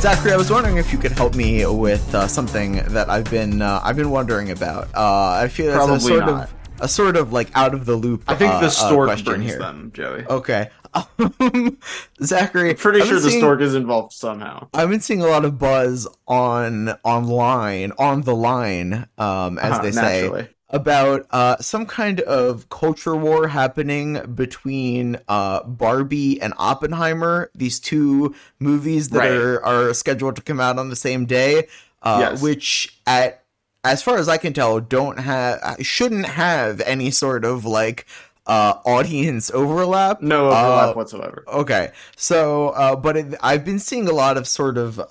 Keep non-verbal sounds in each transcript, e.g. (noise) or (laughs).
Zachary, I was wondering if you could help me with uh, something that I've been uh, I've been wondering about. Uh, I feel it's a sort not. of a sort of like out of the loop. I think uh, the uh, stork question brings here. them, Joey. Okay, (laughs) Zachary, Pretty I've sure been the seeing- stork is involved somehow. I've been seeing a lot of buzz on online on the line, um, as Uh-huh, they say, naturally. About uh, some kind of culture war happening between uh, Barbie and Oppenheimer, these two movies that Right. are, are scheduled to come out on the same day, uh, Yes. which at as far as I can tell, don't have shouldn't have any sort of like uh, audience overlap. No overlap Uh, whatsoever. Okay, so uh, but it, I've been seeing a lot of sort of uh,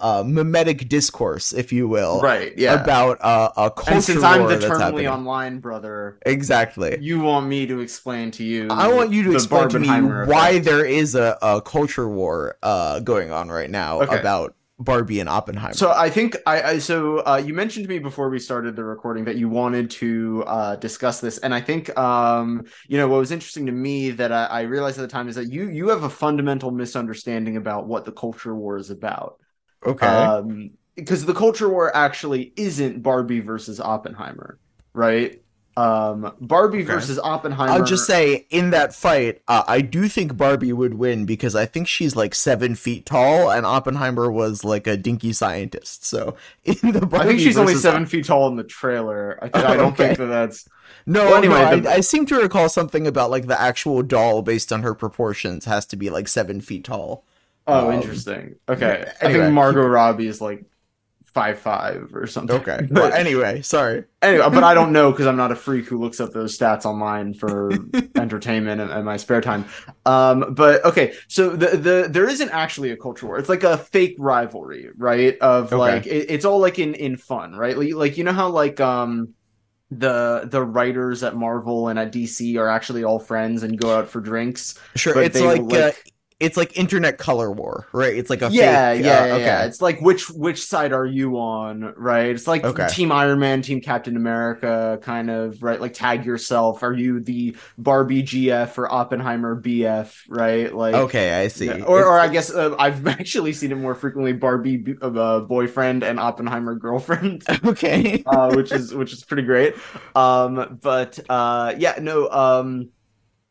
uh, mimetic discourse, if you will, Right, yeah. about uh, a culture and since I'm the terminally online brother, Exactly. you want me to explain to you. I want you to explain to me Barbenheimer why there is a, a culture war uh, going on right now Okay. about Barbie and Oppenheimer. So I think I, I so uh, you mentioned to me before we started the recording that you wanted to uh, discuss this, and I think um, you know what was interesting to me that I, I realized at the time is that you you have a fundamental misunderstanding about what the culture war is about. okay. Um, because the culture war actually isn't Barbie versus Oppenheimer, right? Um, Barbie Okay. versus Oppenheimer. I'll just say in that fight, uh, I do think Barbie would win because I think she's like seven feet tall, and Oppenheimer was like a dinky scientist. So (laughs) in the Barbie I think she's only versus- seven feet tall in the trailer. I, th- I don't Okay. think that that's No, Well, anyway, no, the- I, I seem to recall something about like the actual doll based on her proportions has to be like seven feet tall. Oh, Um, interesting. Okay. I think Margot Robbie is like five five or something. Okay. But (laughs) well, anyway, sorry. anyway, but I don't know because I'm not a freak who looks up those stats online for (laughs) entertainment and, and my spare time. Um, but okay, so the the there isn't actually a culture war. It's like a fake rivalry, right? Of Okay. like it, it's all like in in fun, right? Like, like you know how like um the the writers at Marvel and at DC are actually all friends and go out for drinks. Sure, it's like, will, uh, like- it's like internet color war, right? It's like a yeah, fake, yeah, uh, yeah, okay. yeah. It's like which which side are you on, right? It's like Okay. Team Iron Man, Team Captain America, kind of, right? Like tag yourself. Are you the Barbie GF or Oppenheimer BF, right? Like Okay, I see. Or, It's- or I guess uh, I've (laughs) actually seen it more frequently: Barbie b- uh, boyfriend and Oppenheimer girlfriend, (laughs) okay. (laughs) uh, which is which is pretty great. Um, but uh, yeah, no. Um,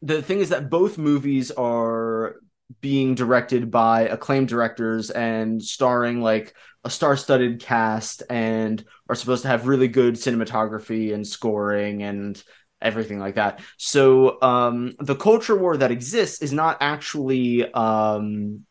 the thing is that both movies are being directed by acclaimed directors and starring like a star-studded cast and are supposed to have really good cinematography and scoring and everything like that. So um the culture war that exists is not actually um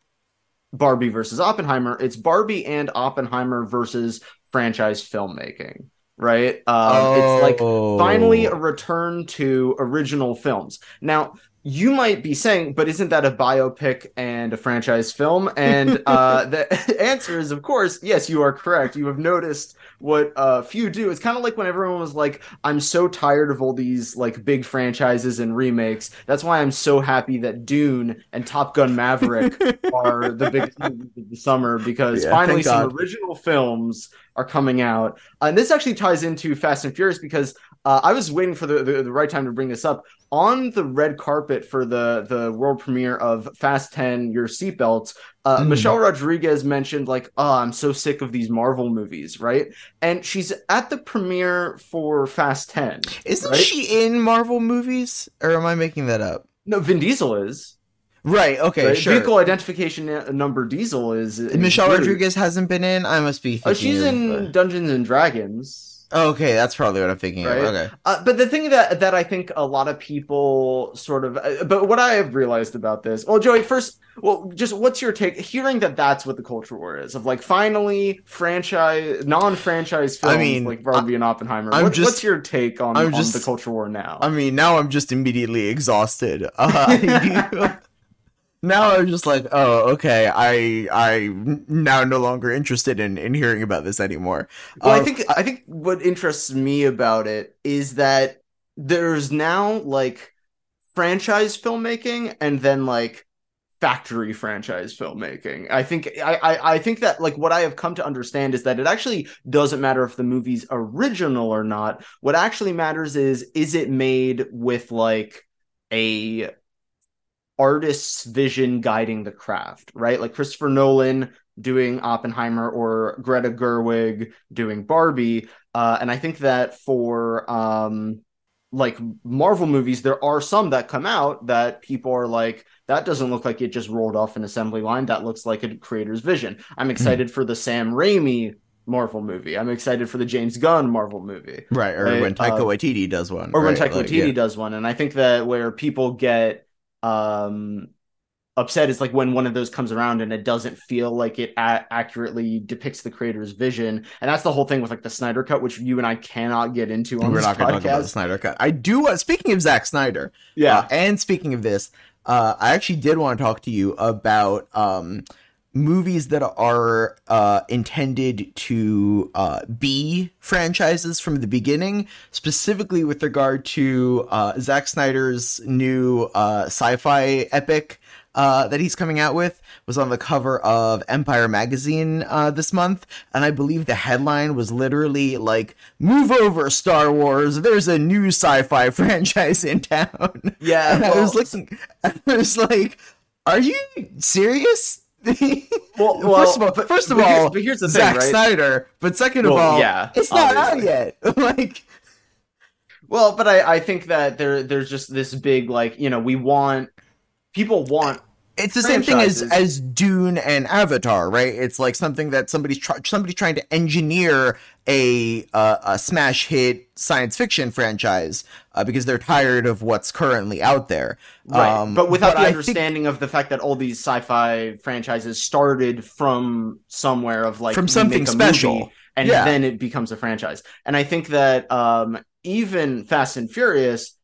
Barbie versus Oppenheimer, it's Barbie and Oppenheimer versus franchise filmmaking, right? Um it's like Oh. finally a return to original films. Now, you might be saying, but isn't that a biopic and a franchise film? And (laughs) uh, the (laughs) answer is, of course, yes, you are correct. You have noticed what uh, few do. It's kind of like when everyone was like, I'm so tired of all these like big franchises and remakes. That's why I'm so happy that Dune and Top Gun Maverick (laughs) are the biggest movies of the summer because Yeah, finally some God. original films are coming out. And this actually ties into Fast and Furious because uh, I was waiting for the, the, the right time to bring this up. On the red carpet for the, the world premiere of Fast 10, Your Seatbelts, uh, Mm. Michelle Rodriguez mentioned, like, oh, I'm so sick of these Marvel movies, right? And she's at the premiere for Fast 10. Isn't right? she in Marvel movies? Or am I making that up? No, Vin Diesel is. Right, okay, right? sure. Vehicle identification number Diesel is. Michelle. Rodriguez hasn't been in? I must be Oh, she's in uh, Dungeons and Dragons. Okay, that's probably what I'm thinking Right? of. Okay. Uh, but the thing that that I think a lot of people sort of, uh, but what I have realized about this, well, Joey, first, well, just what's your take? Hearing that that's what the culture war is of like finally franchise, non-franchise films I mean, like Barbie and Oppenheimer. I'm What- just- what's your take on, I'm on just- the culture war now? I mean, now I'm just immediately exhausted. (laughs) Uh, (laughs) now I'm just like, oh, okay. I I'm now no longer interested in in hearing about this anymore. Well, I Uh, think I think what interests me about it is that there's now like franchise filmmaking and then like factory franchise filmmaking. I think I, I I think that like what I have come to understand is that it actually doesn't matter if the movie's original or not. What actually matters is is it made with like a artist's vision guiding the craft, right? Like Christopher Nolan doing Oppenheimer or Greta Gerwig doing Barbie. Uh, and I think that for um, like Marvel movies, there are some that come out that people are like, that doesn't look like it just rolled off an assembly line. That looks like a creator's vision. I'm hmm. excited mm. for the Sam Raimi Marvel movie. I'm excited for the James Gunn Marvel movie. Right, or right? when Taika uh, Waititi does one. Or right? when Taika like, Waititi yeah. does one. And I think that where people get um upset is like when one of those comes around and it doesn't feel like it a- accurately depicts the creator's vision. And that's the whole thing with like the snyder cut which you and i cannot get into on we're not going to talk about the snyder cut. I do uh, speaking of Zack snyder yeah. uh, and speaking of this uh, i actually did want to talk to you about um movies that are uh, intended to uh, be franchises from the beginning, specifically with regard to uh, Zack Snyder's new uh, sci-fi epic. Uh, that he's coming out with was on the cover of Empire magazine uh, this month, and I believe the headline was literally like "Move over, Star Wars! There's a new sci-fi (laughs) franchise in town." Yeah, and well, I was looking, (laughs) I was like, "Are you serious?" Well, (laughs) well, first of all, but, first of but all, here's, but here's the Zack thing, right? Snyder. But second of all, yeah, it's not obviously. out yet. (laughs) like, well, but I, I think that there, there's just this big like, you know, we want people want it's the same thing as as Dune and Avatar, right? It's like something that somebody's try, somebody's trying to engineer a uh, a smash hit science fiction franchise uh, because they're tired of what's currently out there. Right, um, but without but the I understanding think... of the fact that all these sci-fi franchises started from somewhere of like from something special, and yeah. then it becomes a franchise. And I think that um, even Fast and Furious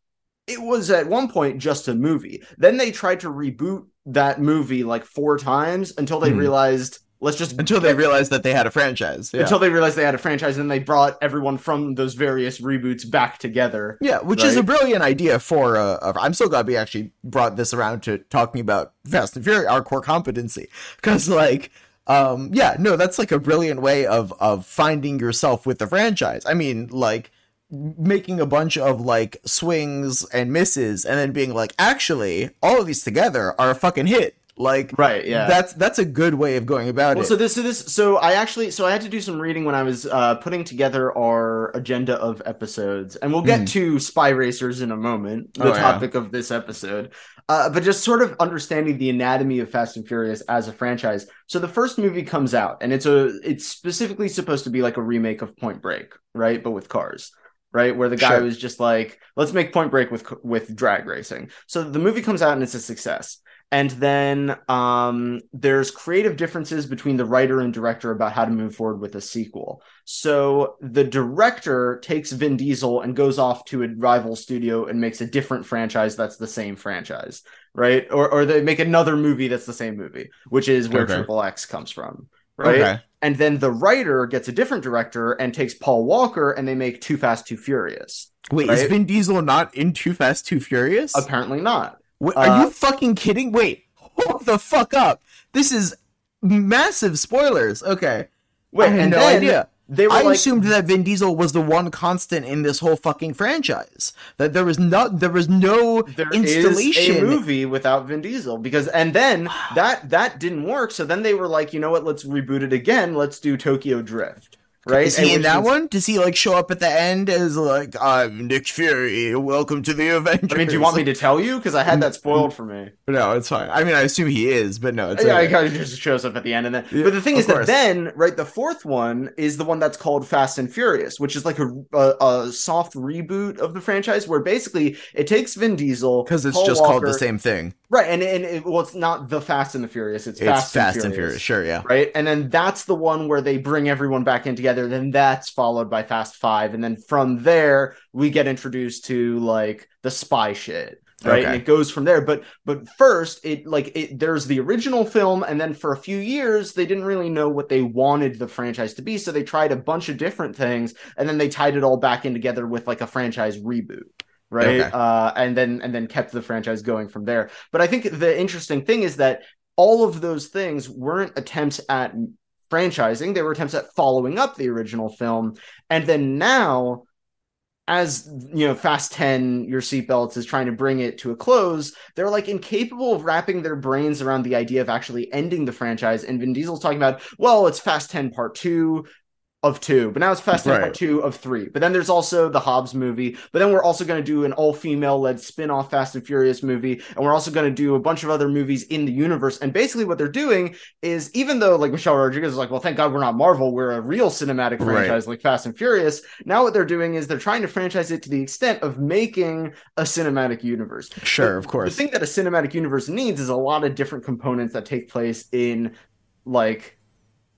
it was at one point just a movie. Then they tried to reboot that movie like four times until they hmm. realized let's just until they realized that they had a franchise yeah. until they realized they had a franchise and they brought everyone from those various reboots back together yeah which right? is a brilliant idea for uh i'm so glad we actually brought this around to talking about fast and furious our core competency because like um yeah no that's like a brilliant way of of finding yourself with the franchise i mean like making a bunch of like swings and misses and then being like actually all of these together are a fucking hit like right yeah that's that's a good way of going about well, it so this so this so i actually so i had to do some reading when i was uh putting together our agenda of episodes and we'll get mm. to spy racers in a moment the oh, topic yeah. of this episode uh, but just sort of understanding the anatomy of fast and furious as a franchise so the first movie comes out and it's a it's specifically supposed to be like a remake of point break right but with cars right? Where the guy sure. was just like, let's make Point Break with with drag racing. So the movie comes out and it's a success. And then um, there's creative differences between the writer and director about how to move forward with a sequel. So the director takes Vin Diesel and goes off to a rival studio and makes a different franchise that's the same franchise, right? Or or they make another movie that's the same movie, which is where okay. Triple X comes from right? Okay. And then the writer gets a different director and takes Paul Walker and they make Too Fast, Too Furious. Wait, right? is Vin Diesel not in Too Fast, Too Furious? Apparently not. Wait, are uh, you fucking kidding? Wait, hold the fuck up. This is massive spoilers. Okay. Wait, I had no idea. They were I like, assumed that Vin Diesel was the one constant in this whole fucking franchise. That there was not there was no there installation movie without Vin Diesel because and then (sighs) that that didn't work. So then they were like, you know what? Let's reboot it again. Let's do Tokyo Drift right? Is he in that one? Does he like show up at the end as like I'm Nick Fury? Welcome to the Avengers. I mean, do you want me to tell you? Because I had that spoiled for me. No, it's fine. I mean, I assume he is, but no, it's yeah. He kind of just shows up at the end, and then. Yeah, but the thing is course. that then, right, the fourth one is the one that's called Fast and Furious, which is like a a, a soft reboot of the franchise, where basically it takes Vin Diesel because it's Paul just Walker, called the same thing, right? And and it, well, it's not the Fast and the Furious. It's, it's Fast, Fast and, Furious, and Furious, sure, yeah, right. And then that's the one where they bring everyone back in together. Then that's followed by Fast Five, and then from there we get introduced to like the spy shit right okay. and it goes from there but but first it like it there's the original film and then for a few years they didn't really know what they wanted the franchise to be so they tried a bunch of different things and then they tied it all back in together with like a franchise reboot right okay. uh and then and then kept the franchise going from there but i think the interesting thing is that all of those things weren't attempts at franchising. there were attempts at following up the original film. And then now as you know, Fast 10, your seatbelts is trying to bring it to a close. They're like incapable of wrapping their brains around the idea of actually ending the franchise. And Vin Diesel's talking about, well, it's Fast 10 Part 2 of two, but now it's Fast and right. Two of three. But then there's also the Hobbs movie. But then we're also going to do an all female led spin off Fast and Furious movie. And we're also going to do a bunch of other movies in the universe. And basically, what they're doing is even though, like, Michelle Rodriguez is like, well, thank God we're not Marvel, we're a real cinematic franchise right. like Fast and Furious. Now, what they're doing is they're trying to franchise it to the extent of making a cinematic universe. Sure, but of course. The thing that a cinematic universe needs is a lot of different components that take place in, like,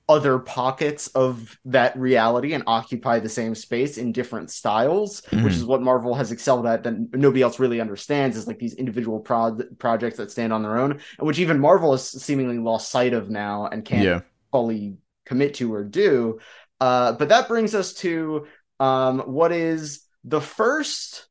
other pockets of that reality and occupy the same space in different styles, mm-hmm. which is what Marvel has excelled at that nobody else really understands is like these individual pro- projects that stand on their own, and which even Marvel has seemingly lost sight of now and can't yeah. fully commit to or do. Uh, but that brings us to um, what is the first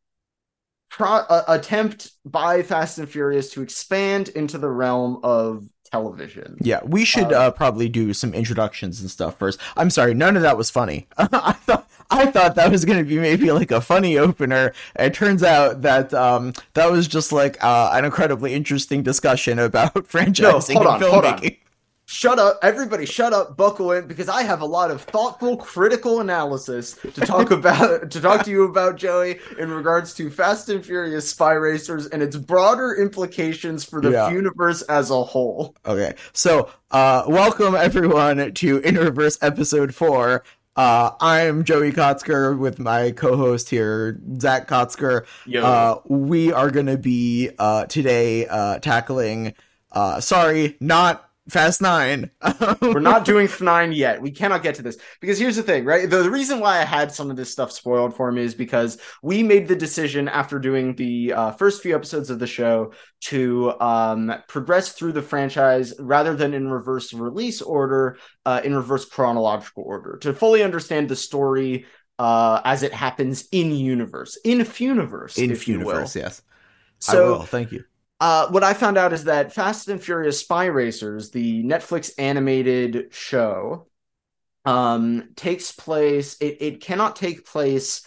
pro- uh, attempt by Fast and Furious to expand into the realm of television. Yeah, we should uh, uh, probably do some introductions and stuff first. I'm sorry, none of that was funny. (laughs) I thought I thought that was going to be maybe like a funny opener. It turns out that um, that was just like uh, an incredibly interesting discussion about (laughs) franchising no, and filmmaking shut up everybody shut up buckle in because i have a lot of thoughtful critical analysis to talk (laughs) about to talk to you about joey in regards to fast and furious spy racers and its broader implications for the yeah. universe as a whole okay so uh welcome everyone to in reverse episode 4 uh, I'm Joey Kotzker with my co-host here, Zach Kotzker. Uh, we are going to be uh, today uh, tackling. Uh, sorry, not Fast Nine. (laughs) We're not doing Nine yet. We cannot get to this because here's the thing, right? The, the, reason why I had some of this stuff spoiled for me is because we made the decision after doing the uh, first few episodes of the show to um, progress through the franchise rather than in reverse release order, uh, in reverse chronological order, to fully understand the story uh, as it happens in universe, in Funiverse, in Funiverse, yes. So, I will. Thank you. Uh, what I found out is that Fast and Furious Spy Racers, the Netflix animated show, um, takes place. It, it cannot take place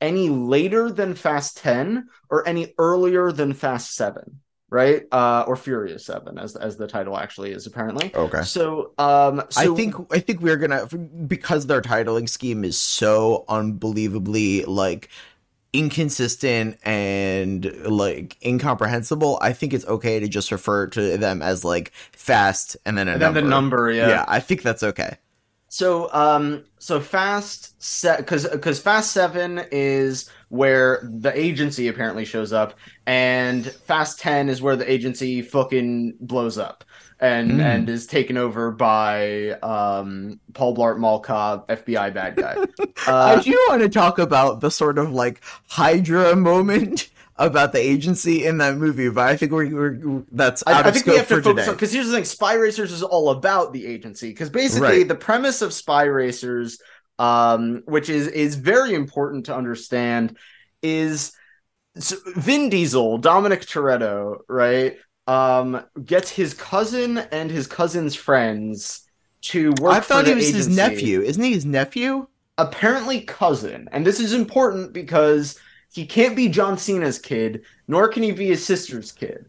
any later than Fast 10 or any earlier than Fast 7 right? Uh, or Furious Seven, as as the title actually is apparently. Okay. So, um, so... I think I think we're gonna because their titling scheme is so unbelievably like inconsistent and like incomprehensible, I think it's okay to just refer to them as like fast and then a and number. Then the number, yeah. Yeah, I think that's okay. So, um, so fast set because because fast seven is where the agency apparently shows up, and fast ten is where the agency fucking blows up and mm. and is taken over by um, Paul Blart Mall Cop, FBI bad guy. (laughs) Uh, I do want to talk about the sort of like Hydra moment (laughs) about the agency in that movie, but I think we're, we're that's out I, of I think we have to focus on because here's the thing: Spy Racers is all about the agency because basically right. the premise of Spy Racers, um, which is is very important to understand, is. So Vin Diesel, Dominic Toretto, right? Um, gets his cousin and his cousin's friends to work. I thought he was agency. his nephew. Isn't he his nephew? Apparently, cousin. And this is important because he can't be John Cena's kid, nor can he be his sister's kid.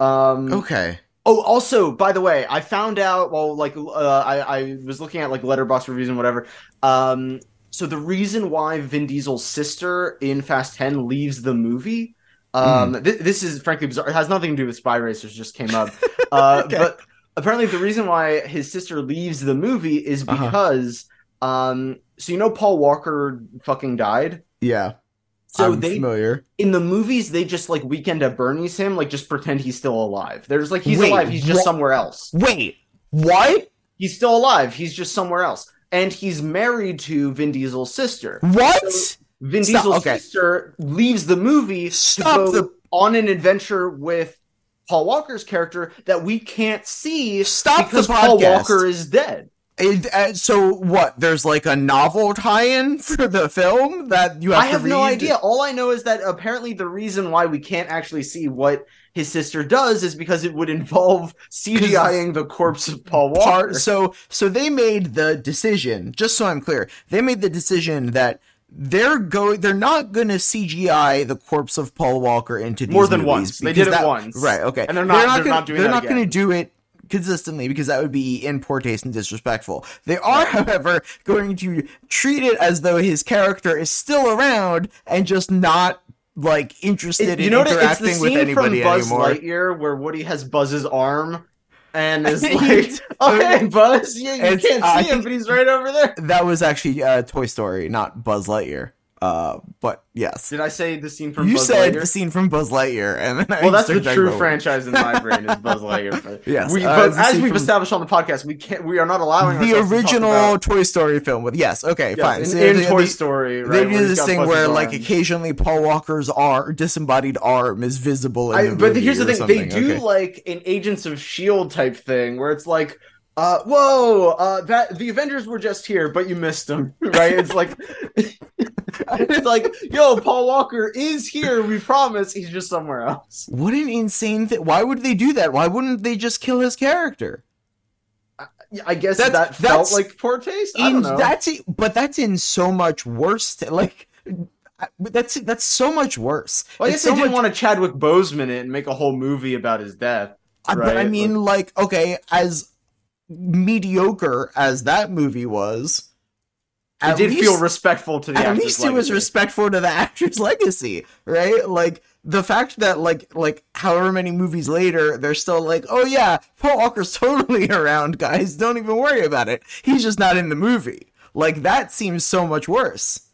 Um, okay. Oh, also, by the way, I found out. Well, like, uh, I, I was looking at like Letterboxd reviews and whatever. Um, so the reason why Vin Diesel's sister in Fast Ten leaves the movie um, mm. th- this is frankly bizarre. It has nothing to do with Spy Racers. Just came up, (laughs) uh, okay. but apparently the reason why his sister leaves the movie is uh-huh. because, uh-huh. um, so you know Paul Walker fucking died. Yeah. So I'm they familiar. in the movies they just like weekend at Bernie's him, like just pretend he's still alive. There's like he's Wait, alive, he's just somewhere else. Wait, what? He's still alive. He's just somewhere else, and he's married to Vin Diesel's sister. What? So, Vin Stop, Diesel's okay. sister leaves the movie Stop the... on an adventure with Paul Walker's character that we can't see Stop because Paul Walker is dead. It, uh, so what? There's like a novel tie-in (laughs) for the film that you have. I have read? no idea. All I know is that apparently the reason why we can't actually see what his sister does is because it would involve CGIing the corpse of Paul Walker. Part, so, so they made the decision. Just so I'm clear, they made the decision that they're going they're not going to CGI the corpse of Paul Walker into these More than movies once. They did it that- once. Right, okay. And they're not- they're gonna, not doing They're not going to do it consistently because that would be in poor taste and disrespectful. They are, however, going to treat it as though his character is still around and just not like interested It- in know it- It's interacting the with scene from Buzz anymore. Lightyear where Woody has Buzz's arm and is (laughs) like, "Oh, (laughs) hey, Buzz, you, you can't I see him, but he's right over there." That was actually uh, Toy Story, not Buzz Lightyear. Uh, but yes. Did I say the scene from? You Buzz said Lightyear? the scene from Buzz Lightyear, and then I Well, that's the true franchise in my (laughs) brain is Buzz Lightyear. Yes, we, uh, but as we've from- established on the podcast, we can't. We are not allowing the ourselves to original about- Toy Story film with yes, okay, Yes, fine. in, So in they- Toy they- Story, They do this thing where, like, occasionally Paul Walker's arm, disembodied arm is visible in I, but here's the thing: they do Okay. like an Agents of Shield type thing, where it's like, uh, "Whoa, uh, that the Avengers were just here, but you missed them." (laughs) Right? It's like, (laughs) it's like, "Yo, Paul Walker is here. We promise. He's just somewhere else." What an insane thing! Why would they do that? Why wouldn't they just kill his character? Yeah, I guess That's- that felt that's- like poor taste. I don't know. that's it, but that's in so much worse. T- like, that's that's so much worse. well, I It's guess they so didn't much- want to Chadwick Boseman it and make a whole movie about his death. I- But I right, mean, like, okay, as mediocre as that movie was, It at did least- feel respectful to the at least it was respectful to the actor's (laughs) legacy, right? Like the fact that like like however many movies later they're still like, oh yeah, Paul Walker's (laughs) totally around, guys. Don't even worry about it. He's just not in the movie. Like that seems so much worse.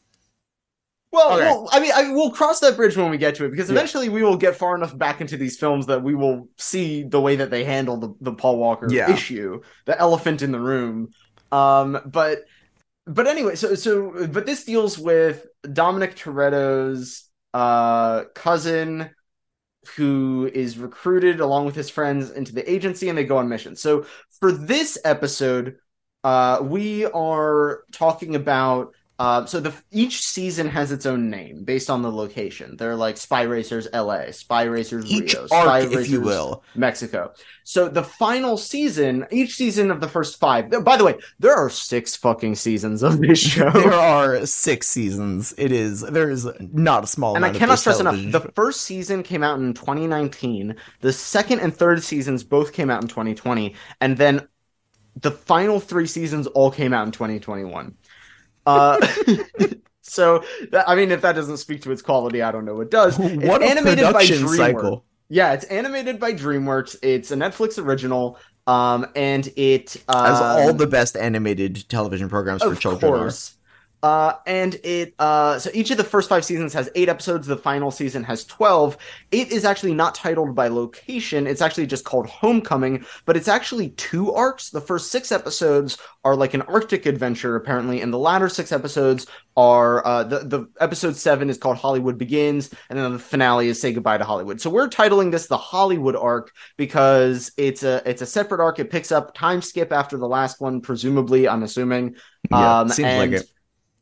Well, Okay. well, I mean, I, we'll cross that bridge when we get to it because Yeah. eventually we will get far enough back into these films that we will see the way that they handle the, the Paul Walker Yeah. issue, the elephant in the room. Um, but but anyway, so so but this deals with Dominic Toretto's uh cousin who is recruited along with his friends into the agency and they go on missions. So for this episode, uh, we are talking about uh, so the each season has its own name based on the location. They're like Spy Racers LA, Spy Racers Each Rio, Spy arc, Racers if you will. Mexico. So the final season, each season of the first five. By the way, there are six fucking seasons of this (laughs) show. There are six seasons. It is there is not a small and I cannot stress enough, the first season came out in 2019. The second and third seasons both came out in 2020, and then the final three seasons all came out in 2021. Uh, (laughs) so that, I mean, if that doesn't speak to its quality, I don't know what does. (laughs) It's what a animated by production DreamWorks. cycle. Yeah, it's animated by DreamWorks. It's a Netflix original, um, and it As um, all the best animated television programs for children are. Uh, and it uh, so each of the first five seasons has eight episodes. The final season has twelve. It is actually not titled by location. It's actually just called Homecoming, but it's actually two arcs. The first six episodes are like an Arctic adventure, apparently, and the latter six episodes are uh, the the episode seven is called Hollywood Begins, and then the finale is Say Goodbye to Hollywood. So we're titling this the Hollywood arc because it's a it's a separate arc. It picks up time skip after the last one, presumably. I'm assuming. Yeah, Um, seems and, like it.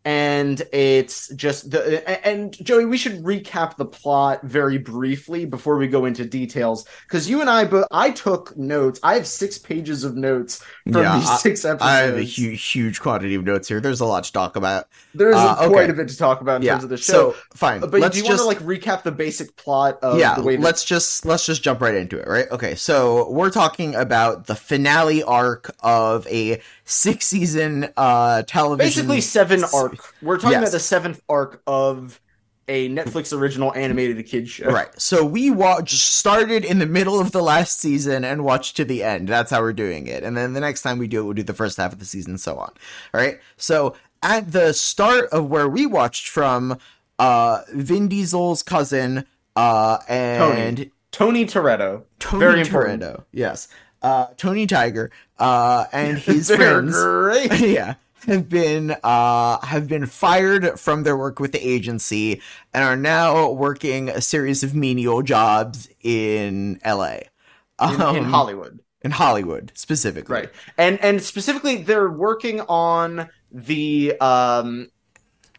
And it's just the and, Joey, we should recap the plot very briefly before we go into details because you and I, but I took notes. I have six pages of notes from Yeah, these six episodes. I have a huge, huge quantity of notes here. There's a lot to talk about. There's uh, quite okay. a bit to talk about in yeah. terms of the show. So fine. but let's do you just want to like recap the basic plot of yeah. the way that let's just let's just jump right into it. Right. Okay. So we're talking about the finale arc of a six season uh television. basically seven arc. We're talking Yes. about the seventh arc of a Netflix original animated kid show. Right. So we watched started in the middle of the last season and watched to the end. That's how we're doing it. And then the next time we do it, we'll do the first half of the season and so on. All right. So at the start of where we watched from, uh, Vin Diesel's cousin, uh, and Tony Toretto. Tony Very important. Toretto. Yes. Uh, Tony Tiger, uh, and (laughs) his friends. (laughs) great. yeah have been uh have been fired from their work with the agency and are now working a series of menial jobs in LA in, um, in Hollywood. in Hollywood specifically Right. And and specifically they're working on the um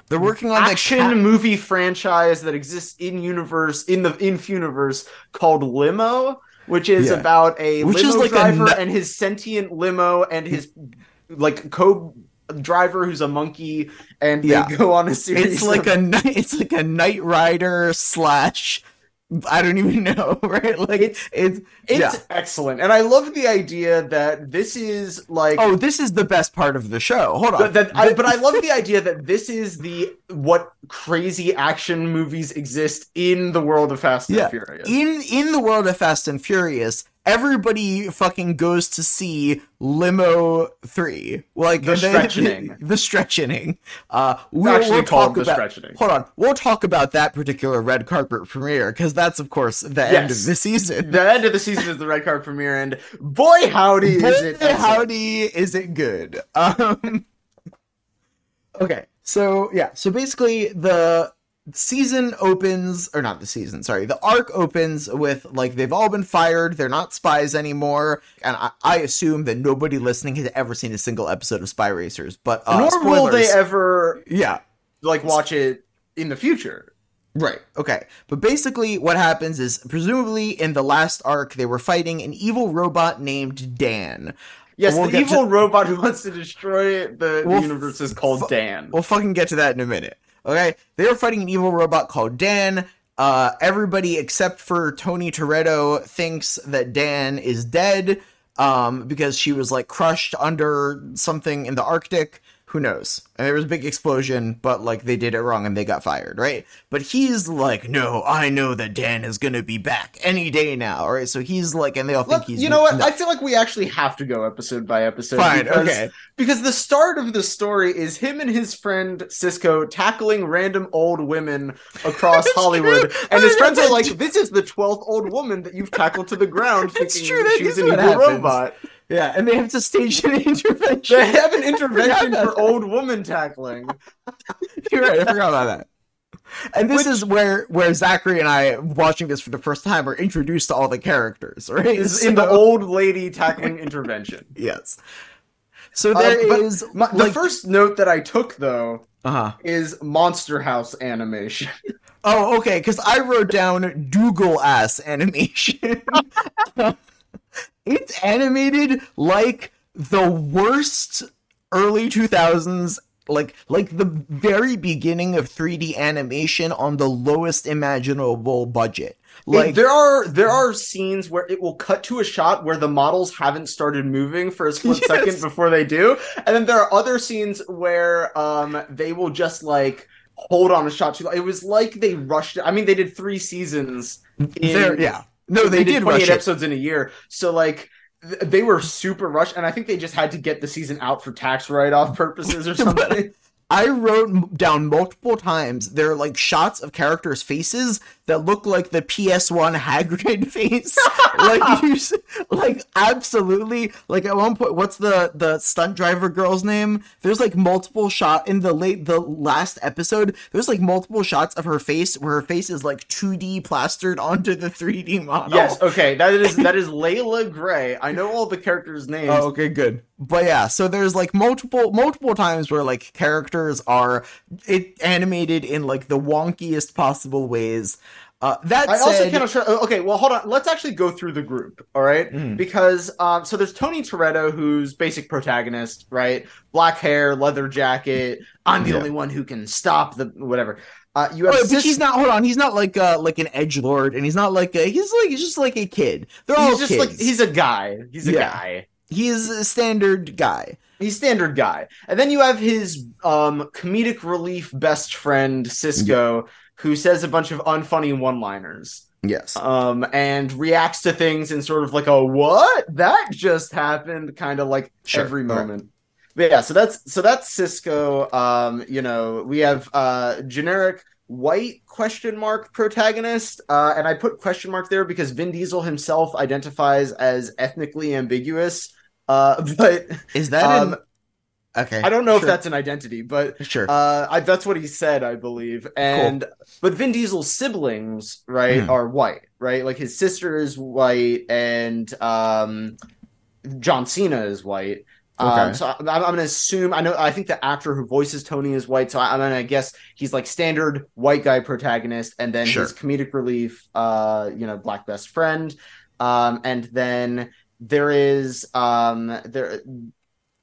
they're working on action the cat- movie franchise that exists in universe in the in universe called Limo, which is Yeah. about a Which limo like a driver and his sentient limo and his like co driver who's a monkey, and they Yeah. go on a series. It's like of- a it's like a Knight Rider slash I don't even (laughs) know, right? Like It's- it's it's yeah. excellent, and I love the idea that this is like Oh, this is the best part of the show. Hold on. But that, I, but I (laughs) love the idea that this is the what crazy action movies exist in the world of Fast and Yeah. Furious. in in the world of Fast and Furious, everybody fucking goes to see Limo Three, like The stretching. (laughs) the stretching. Uh, we'll, actually we'll called The about. Stretching. Hold on, we'll talk about that particular red carpet premiere because that's of course the end of the season. the end of the season is the red carpet premiere, and boy howdy is it! howdy, is it good? (laughs) Um, okay, so yeah, so basically the season opens, or not the season, sorry, the arc opens with like they've all been fired, they're not spies anymore, and I, I assume that nobody listening has ever seen a single episode of Spy Racers, but uh, Nor spoilers, will they ever yeah, like watch it in the future. Right. Okay. But basically, what happens is, presumably, in the last arc, they were fighting an evil robot named Dan. Yes, We'll the evil to- robot who wants to destroy the We'll universe is called fu- Dan. We'll fucking get to that in a minute. Okay? They were fighting an evil robot called Dan. Uh, everybody except for Tony Toretto thinks that Dan is dead um, because she was like crushed under something in the Arctic. Who knows? And there was a big explosion, but like they did it wrong and they got fired, right? But he's like, no, I know that Dan is gonna be back any day now, right? So he's like, and they all think Let- he's you know what? no. I feel like we actually have to go episode by episode. Fine, because- okay. Because the start of the story is him and his friend Cisco tackling random old women across (laughs) Hollywood, true. and his friends are like. "This is the twelfth old woman that you've tackled to the ground, (laughs) It's thinking true, that she's is an evil happens. robot." Yeah, and they have to stage an (laughs) intervention. They have an intervention for that. old woman tackling. (laughs) You're right. I forgot about that. And this is where where Zachary and I, watching this for the first time, are introduced to all the characters, right? Is in the old lady tackling intervention. (laughs) yes. So Uh, there but is My, the like, first note that I took though uh-huh. is Monster House animation. Oh, okay, because I wrote down Dougal ass animation. It's animated like the worst early 2000s like like the very beginning of 3D animation on the lowest imaginable budget. Like It- there are there are scenes where it will cut to a shot where the models haven't started moving for a split (laughs) Yes. second before they do, and then there are other scenes where um they will just like hold on a shot too long. It was like they rushed it. I mean, they did three seasons. In, there yeah. No, they, did, rush 28 it. episodes in a year, so like. th- They were super rushed, and I think they just had to get the season out for tax write-off purposes or (laughs) something. I wrote down multiple times there are like shots of characters' faces that look like the PS1 Hagrid (laughs) face. like (laughs) you like absolutely like at one point what's the the stunt driver girl's name? There's like multiple shot in the late the last episode. There's like multiple shots of her face where her face is like 2D plastered onto the 3D model. Yes, okay, that is (laughs) that is Layla Gray. I know all the characters' names. Oh, okay, good. But yeah, so there's like multiple multiple times where like characters are it animated in like the wonkiest possible ways. Uh, that I said, also cannot show. Okay, well, hold on. Let's actually go through the group. All right? Mhm. because um, so there's Tony Toretto, who's basic protagonist, right? Black hair, leather jacket. I'm the Yeah. only one who can stop the whatever. Uh, you have Oh, but Sis- he's not. Hold on, he's not like uh like an edge lord, and he's not like a, he's like he's just like a kid. They're all just kids. like he's a guy. He's a Yeah. guy. he's a standard guy. He's standard guy. And then you have his um comedic relief best friend Cisco, who says a bunch of unfunny one-liners. Yes. um, and reacts to things in sort of like a what that just happened kind of like Sure, every right. moment. But yeah, so that's so that's Cisco. Um, you know, we have uh generic white question mark protagonist, uh, and I put question mark there because Vin Diesel himself identifies as ethnically ambiguous. Uh, (laughs) but Is that um, okay? I don't know if that's an identity, but sure. uh, I, that's what he said, I believe. And but Vin Diesel's siblings, right, Hmm. are white, right? Like his sister is white, and um, John Cena is white. Um, so I'm, I'm gonna assume I know I think the actor who voices Tony is white, so I, I'm gonna guess he's like standard white guy protagonist, and then Sure. his comedic relief, uh, you know, black best friend, um, and then there is um there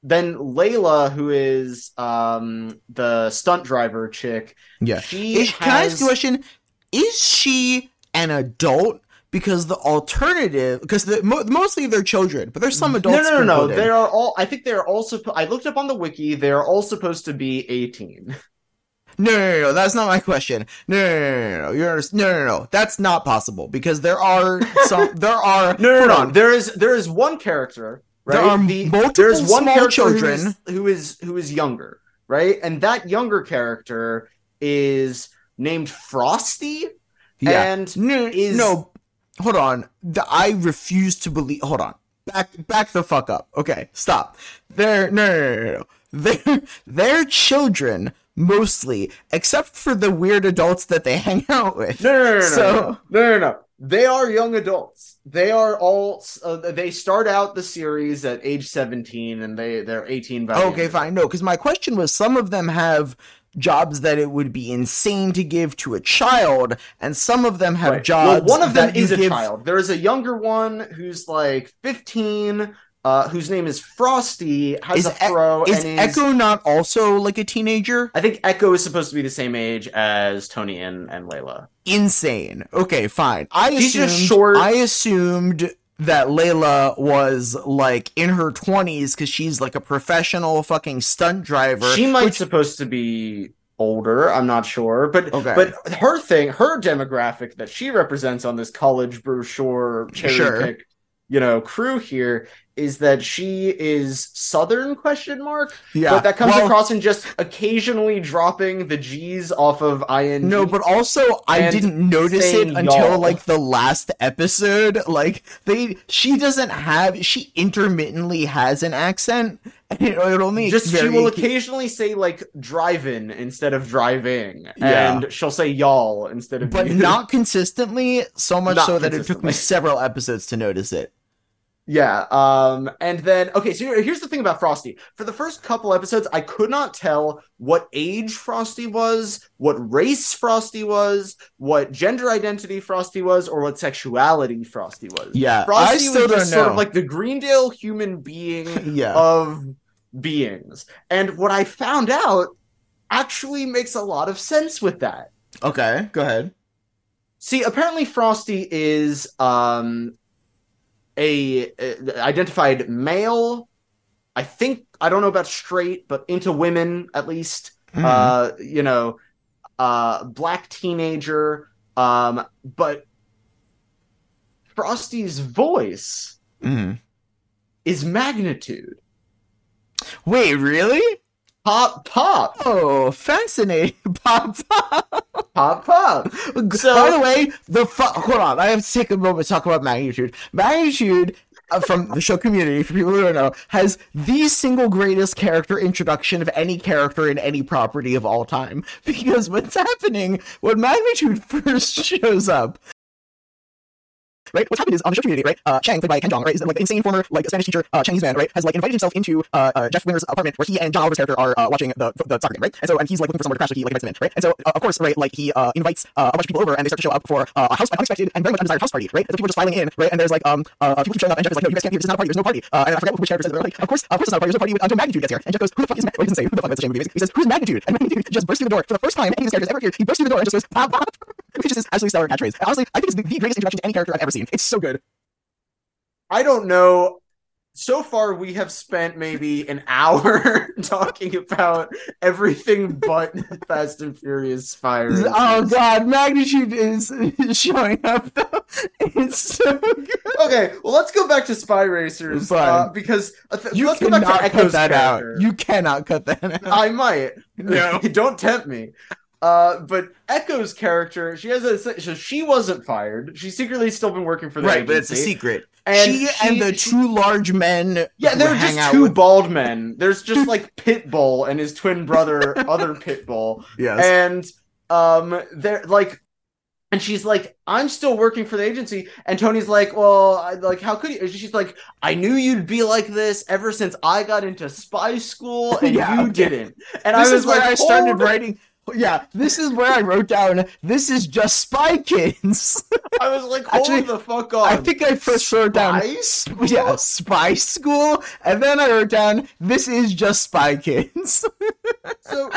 then Layla, who is um the stunt driver chick, Yeah. she Is- Can I ask you a question? Is she an adult? Because the alternative, because the, mo- mostly they're children, but there's some adults. no, no, no, no. They are all. I think they are all. suppo- I looked up on the wiki. They are all supposed to be eighteen. (laughs) No, no, no, no, that's not my question. No, no, no, no, no, you're no, no, no, that's not possible because there are (laughs) some, there are. No, no, hold no. on. There is there is one character. Right? There are multiple there's one small children. who is, who is who is younger, right? And that younger character is named Frostee. Yeah. And no, is- no, hold on. The, I refuse to believe. Hold on. Back, back the fuck up. Okay, stop. They're no, no, no, no, no. (laughs) They're they're children mostly, except for the weird adults that they (laughs) hang out with. No, no, no, no, So- no, no, no, no. They are young adults. They are all. Uh, they start out the series at age seventeen, and they they're eighteen. By Okay, fine. No, because my question was some of them have jobs that it would be insane to give to a child, and some of them have Right. jobs. Well, one of them that is a give- child. There is a younger one who's like 15, uh, whose name is Frostee, has Is a E- fro, Is and is. Echo not also like a teenager? I think Echo is supposed to be the same age as Tony and, and Layla. Insane. Okay, fine. I She's assumed, just short. I assumed that Layla was like in her twenties because she's like a professional fucking stunt driver. She might which- supposed to be older. I'm not sure, but Okay. but her thing, her demographic that she represents on this college brochure cherry Sure. pick, you know, crew here is that she is Southern question mark. yeah, But that comes well, across in just occasionally dropping the G's off of ing. No, but also I didn't notice it until y'all. like the last episode. Like they, she doesn't have. She intermittently has an accent, (laughs) and it, it only just she will occasionally say like drive-in instead of driving, Yeah. and she'll say y'all instead of but you. not (laughs) consistently. So much Not so that it took me several episodes to notice it. Yeah. Um. And then okay. So here's the thing about Frostee. For the first couple episodes, I could not tell what age Frostee was, what race Frostee was, what gender identity Frostee was, or what sexuality Frostee was. Yeah, I Frostee still was just sort of like the Greendale human being (laughs) Yeah, of beings. And what I found out actually makes a lot of sense with that. okay, go ahead. See, apparently Frostee is um a, uh identified male. I think I don't know about straight, but into women at least. Mhm. Uh, you know, uh, black teenager. Um, but Frostee's voice Mhm. is magnitude. Wait, really? Pop, pop, Oh, fascinating. (laughs) Pop, pop. pop, pop. So- By the way, the fu- hold on, I have to take a moment to talk about magnitude. Magnitude. Uh, from the show community, for people who don't know, has the single greatest character introduction of any character in any property of all time. (laughs) Because what's happening when Magnitude (laughs) first shows up right? What's happened is on the show community, right? Uh, Chang, played by Ken Jeong, right, is like the insane former like Spanish teacher, uh, Chinese man, right, has like invited himself into uh, uh Jeff Winger's apartment where he and John Oliver's character are uh, watching the the soccer game, right? And so and he's like looking for somewhere to crash, so he like invites them in, right? And so uh, of course, right, like he uh invites uh, a bunch of people over and they start to show up for uh, a house an unexpected and very much undesired house party, right? And so people are just filing in, right? And there's like um uh people keep showing up and Jeff is like, no, you guys can't here. This is not a party. There's no party. Uh, and I forget which character says but, Like, of course, of course, it's not a party. There's no party until Magnitude gets here. And Jeff goes, who the fuck is? Ma-? Well, he doesn't say who the fuck is the movie. Basically. He says, who's Magnitude? And Magnitude (laughs) just bursts through the door for the first time any of his characters ever here. He bursts through the door and just goes pop pop, which is absolutely stellar catchphrase. Honestly, I think it's the, the greatest introduction to any character I've ever seen. (laughs) It's so good. I don't know. So far, we have spent maybe an hour (laughs) talking about everything but (laughs) Fast and Furious Fire. Oh god, magnitude is, showing up though. It's so good. Okay, well, let's go back to Spy Racers uh, because uh, th- You let's go back cannot to cut Echo's that character. out. You cannot cut that out. I might. No. don't tempt me. Uh, but Echo's character, she has a so she wasn't fired. She's secretly still been working for the agency. right, but it's a secret. And she, she- and the she- two large men. Yeah, they're just two with- bald men. There's just (laughs) like Pitbull and his twin brother, other (laughs) Pitbull. Yes. and um they're like and she's like i'm still working for the agency and tony's like well I, like how could you she's like i knew you'd be like this ever since i got into spy school and (laughs) Yeah, you okay. didn't and this i was like I started hold- writing. Yeah, this is where I wrote down. This is just Spy Kids. (laughs) I was like, hold Actually, the fuck on. I think I first wrote down Spy yeah, Spy School, and then I wrote down this is just Spy Kids. (laughs) so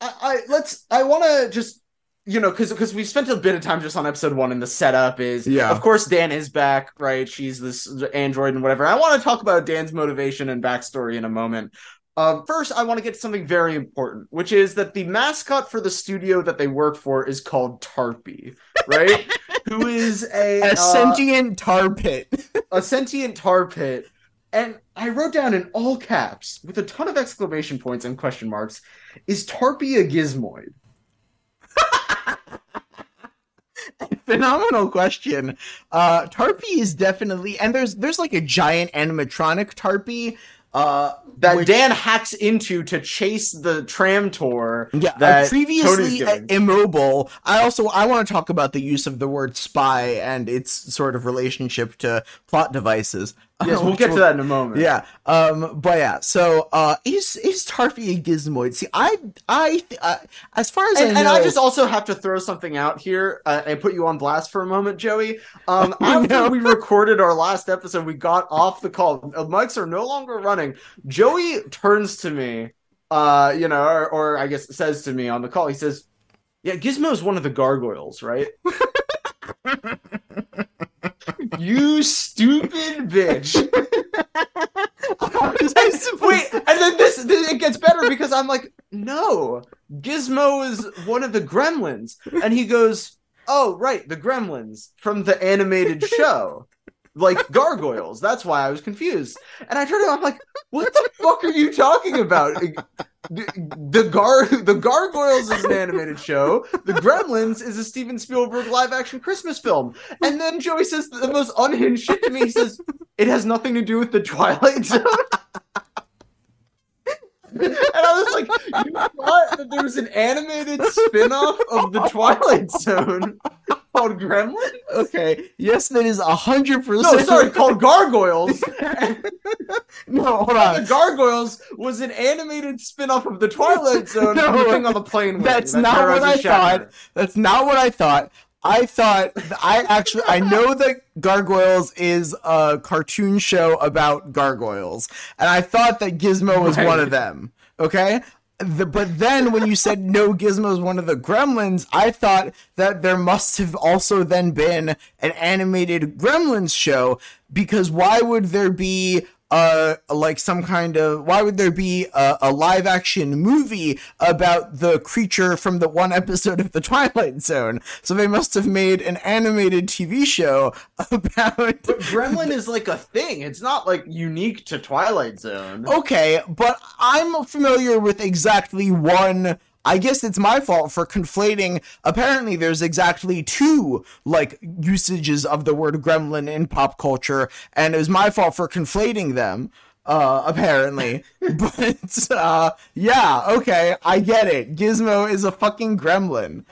I, I let's I want to just you know because because we spent a bit of time just on episode one and the setup is Yeah. of course Dan is back right she's this android and whatever I want to talk about Dan's motivation and backstory in a moment. Um, first, I want to get to something very important, which is that the mascot for the studio that they work for is called Tarpy, right? (laughs) Who is a, A uh, sentient tar pit. (laughs) a sentient tar pit. And I wrote down in all caps with a ton of exclamation points and question marks is Tarpy a gizmoid? (laughs) Phenomenal question. Uh, Tarpy is definitely, and there's there's like a giant animatronic Tarpy. Uh, That which- Dan hacks into to chase the tram tour. Yeah, that previously immobile. I also I want to talk about the use of the word spy and its sort of relationship to plot devices. Yes, we'll get to that in a moment. Yeah. Um. But yeah. So, uh, is is Tarpy a gizmoid? See, I I uh, as far as And, I know, and I just also have to throw something out here uh, and put you on blast for a moment, Joey. Um, (laughs) after no. we recorded our last episode, we got off the call. Mics are no longer running. Joey turns to me, uh, you know, or, or I guess says to me on the call. He says, "Yeah, Gizmo is one of the gargoyles, right?" (laughs) you stupid bitch. (laughs) How was I supposed Wait, and then this then it gets better because I'm like, no, Gizmo is one of the gremlins. And he goes, Oh, right, the gremlins from the animated show. Like gargoyles. That's why I was confused. And I turned to him, I'm like, what the fuck are you talking about? The, gar the gargoyles is an animated show. The Gremlins is a Steven Spielberg live action Christmas film. And then Joey says the most unhinged shit to me. He says, It has nothing to do with the Twilight Zone. And I was like, you thought that there was an animated spin-off of the Twilight Zone called Gremlin? Okay. Yes, that is a hundred No, percent. sorry, called Gargoyles. (laughs) No, hold the on. Gargoyles was an animated spin-off of the Twilight (laughs) Zone No, on the plane. that's not what I Shatner. thought. That's not what I thought. I thought I actually I know that Gargoyles is a cartoon show about gargoyles, and I thought that Gizmo was Right. one of them. Okay. The, but then when you said no Gizmo is one of the gremlins, I thought that there must have also then been an animated gremlins show because why would there be uh like some kind of why would there be a, a live action movie about the creature from the one episode of the Twilight Zone? So they must have made an animated TV show (laughs) about But Gremlin is like a thing. It's not like unique to Twilight Zone. Okay, but I'm familiar with exactly one. I guess it's my fault for conflating. Apparently, there's exactly two like usages of the word gremlin in pop culture, and it was my fault for conflating them. Uh, apparently, (laughs) but uh, yeah, okay, I get it. Gizmo is a fucking gremlin.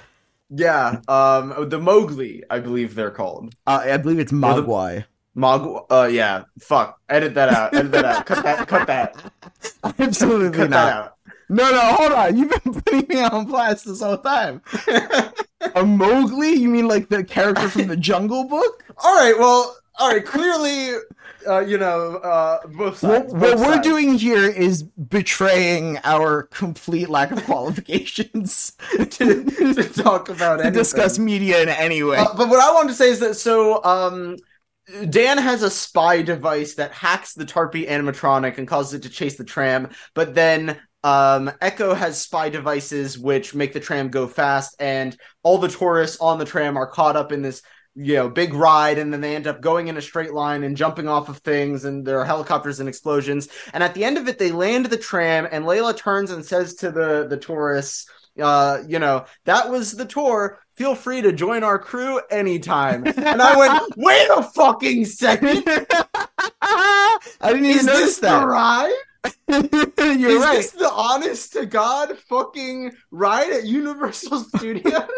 Yeah, um, the Mowgli, I believe they're called. Uh, I believe it's Mogwai. Mog. Uh, yeah. Fuck. Edit that out. Edit that out. Cut that. Cut that. (laughs) Absolutely Cut not. No, no, hold on. You've been putting me on blast this whole time. (laughs) A Mowgli? You mean like the character from the Jungle Book? all right. Well. All right. Clearly, uh, you know, uh, both What, sides. what both we're sides. doing here is betraying our complete lack of (laughs) qualifications to, to talk about to discuss media in any way. Uh, but what I wanted to say is that so um, Dan has a spy device that hacks the Tarpy animatronic and causes it to chase the tram, but then um, Echo has spy devices which make the tram go fast, and all the tourists on the tram are caught up in this you know big ride and then they end up going in a straight line and jumping off of things and there are helicopters and explosions. And at the end of it they land the tram and Layla turns and says to the the tourists uh you know that was the tour. Feel free to join our crew anytime. And I went (laughs) wait a fucking second. (laughs) I didn't even is notice this the that. ride (laughs) You're is right. this the honest to god fucking ride at Universal (laughs) Studios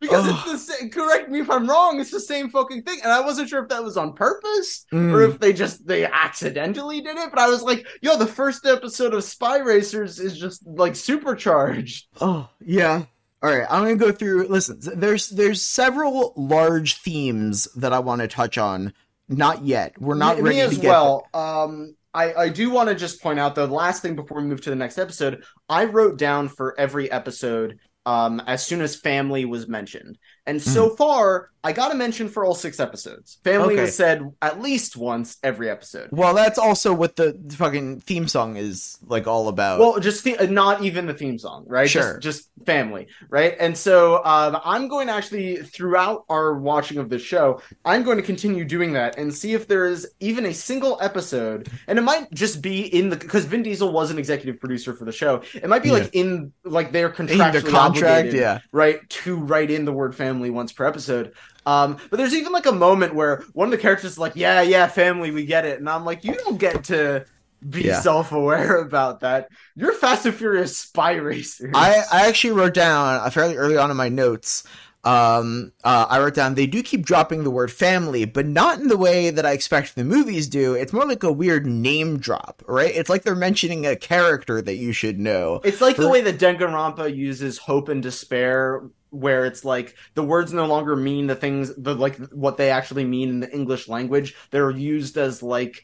because it's the same. Correct me if I'm wrong. It's the same fucking thing, and I wasn't sure if that was on purpose Mm. or if they just they accidentally did it. But I was like, yo, the first episode of Spy Racers is just like supercharged. Oh yeah. All right, I'm gonna go through. Listen, there's there's several large themes that I want to touch on. Not yet. We're not me, ready me as to get. well. Um, I I do want to just point out though, the last thing before we move to the next episode, I wrote down for every episode. Um, as soon as family was mentioned, and so far I got to mention for all six episodes. Family Okay. was said at least once every episode. Well, that's also what the fucking theme song is like all about. Well, just the, not even the theme song, right? Sure. Just, just family, right? And so um, I'm going to actually, throughout our watching of the show, I'm going to continue doing that and see if there is even a single episode, and it might just be in the because Vin Diesel was an executive producer for the show. It might be Yeah. like in like their in contract, obligated, yeah. right, to write in the word family once per episode. Um, but there's even like a moment where one of the characters is like, "Yeah, yeah, family, we get it," and I'm like, "You don't get to." Be Yeah. self-aware about that. You're Fast and Furious spy racers. I, I actually wrote down uh, fairly early on in my notes. Um, uh, I wrote down they do keep dropping the word family, but not in the way that I expect the movies do. It's more like a weird name drop, right? It's like they're mentioning a character that you should know. It's like the way that Danganronpa uses hope and despair, where it's like the words no longer mean the things, the like what they actually mean in the English language. They're used as like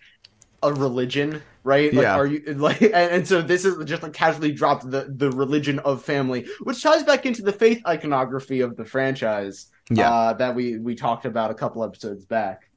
a religion, right? Like, Yeah. are you (laughs) like? And, and so this is just like casually dropped the the religion of family, which ties back into the faith iconography of the franchise. Yeah. uh, that we we talked about a couple episodes back.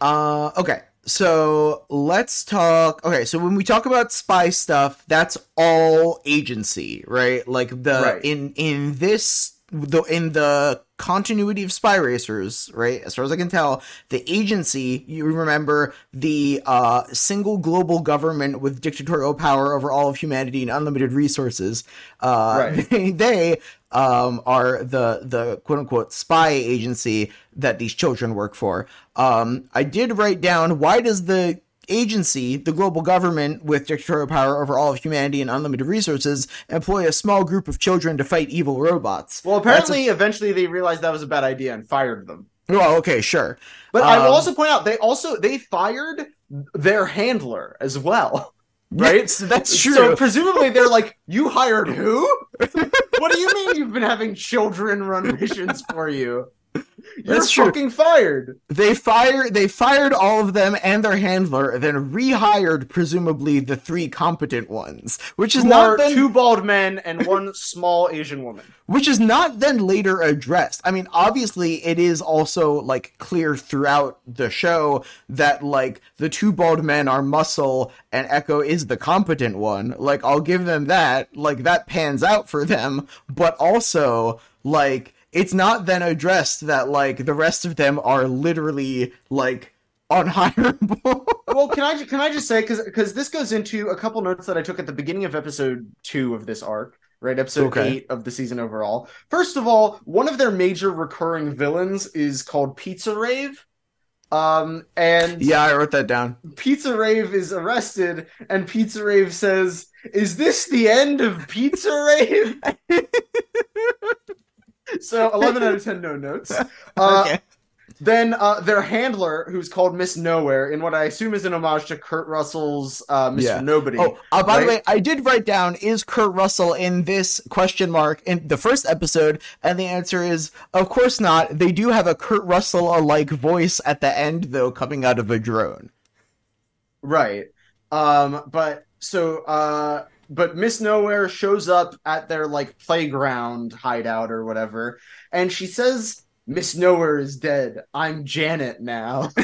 Uh, okay. So let's talk. Okay, so when we talk about spy stuff, that's all agency, right? Like the Right. in in this the in the continuity of spy racers, right? As far as I can tell, the agency. You remember the uh, single global government with dictatorial power over all of humanity and unlimited resources. Uh, Right. They, (laughs) they um, are the the quote unquote spy agency that these children work for. Um, I did write down why does the agency, the global government with dictatorial power over all of humanity and unlimited resources, employ a small group of children to fight evil robots? Well, That's a- apparently, eventually they realized that was a bad idea and fired them. well, okay, sure. But I will Um, also point out they also they fired their handler as well. (laughs) Right? Yes, that's true. So presumably they're like, (laughs) you hired who? what do you mean you've been having children run missions for you? You're That's true. fucking fired. They fired they fired all of them and their handler, then rehired presumably the three competent ones, which is Who not then, two bald men and one small Asian woman. which is not then later addressed. I mean, obviously it is also like clear throughout the show that like the two bald men are muscle and Echo is the competent one. Like I'll give them that. Like that pans out for them, but also like it's not then addressed that like the rest of them are literally like unhireable. (laughs) well, can I can I just say because because this goes into a couple notes that I took at the beginning of episode two of this arc, right? Episode Okay. eight of the season overall. First of all, one of their major recurring villains is called Pizza Rave. Um, and yeah, I wrote that down. Pizza Rave is arrested, and Pizza Rave says, "Is this the end of Pizza Rave?" (laughs) so, eleven out of ten, no notes. (laughs) Uh, okay. Then uh, their handler, who's called Miss Nowhere, in what I assume is an homage to Kurt Russell's uh, Mr. Yeah. Nobody. Oh, uh, by the way, I did write down is Kurt Russell in this question mark in the first episode, and the answer is of course not. They do have a Kurt Russell alike voice at the end though, coming out of a drone. Right. Um, but so uh but Miss Nowhere shows up at their like playground hideout or whatever, and she says Miss Nowhere is dead. I'm Janet now. (laughs)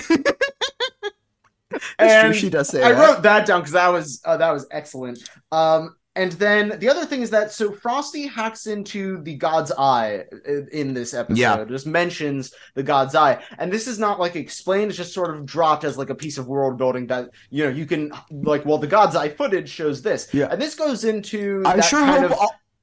That's And true. She does say I that. wrote that down because that was uh, that was excellent. Um, and then the other thing is that so Frostee hacks into the God's Eye uh, in this episode. Yeah. Just mentions the God's Eye, and this is not like explained; it's just sort of dropped as like a piece of world building that you know you can like. Well, the God's Eye footage shows this, Yeah. and this goes into. I sure hope of,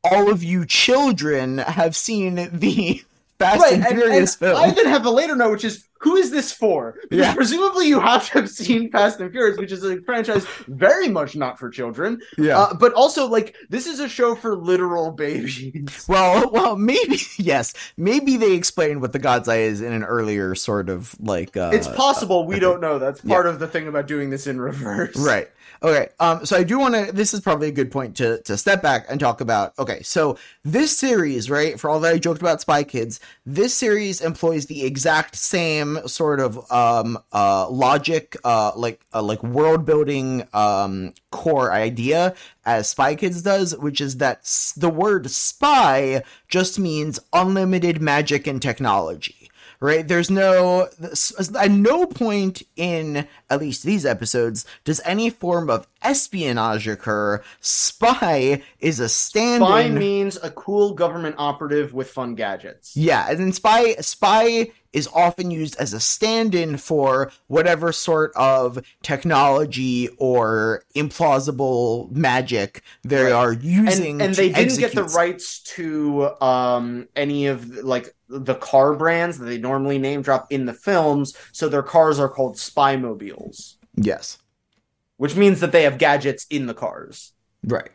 all, of you children have seen the (laughs) Fast Right, and and, Furious and film. I then have a later note, which is who is this for? Because Yeah. presumably you have to have seen Fast and Furious, which is a franchise very much not for children. Yeah. Uh, but also, like, this is a show for literal babies. (laughs) well, well, maybe (laughs) yes, maybe they explained what the God's Eye is in an earlier sort of like. Uh, it's possible. We don't know. That's part of the thing about doing this in reverse. Right. Okay. Um, so I do want to. This is probably a good point to to step back and talk about. Okay, so this series, right? For all that I joked about Spy Kids, this series employs the exact same sort of um uh logic, uh like uh, like world building um core idea as Spy Kids does, which is that s- the word spy just means unlimited magic and technology right? There's no, at no point in at least these episodes does any form of espionage occur. Spy is a stand Spy means a cool government operative with fun gadgets. yeah, and then spy spy is often used as a stand-in for whatever sort of technology or implausible magic they Right. are using. and, and to they didn't get the rights to um any of like the car brands that they normally name drop in the films so their cars are called spy mobiles Yes. Which means that they have gadgets in the cars Right.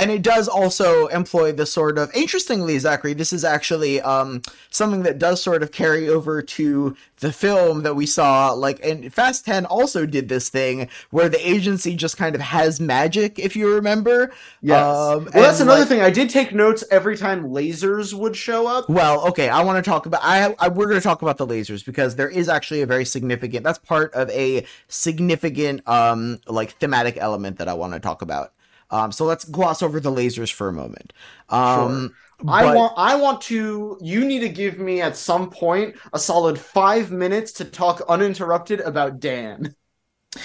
And it does also employ the sort of interestingly, Zachary, this is actually um something that does sort of carry over to the film that we saw, like and Fast 10 also did this thing where the agency just kind of has magic, if you remember. yes Um, well that's another like- thing i did take notes every time lasers would show up Well, okay, I want to talk about I, I we're going to talk about the lasers because there is actually a very significant that's part of a significant um like thematic element that I want to talk about. Um so let's gloss over the lasers for a moment. Um I but- want I want to you need to give me at some point a solid 5 minutes to talk uninterrupted about Dan.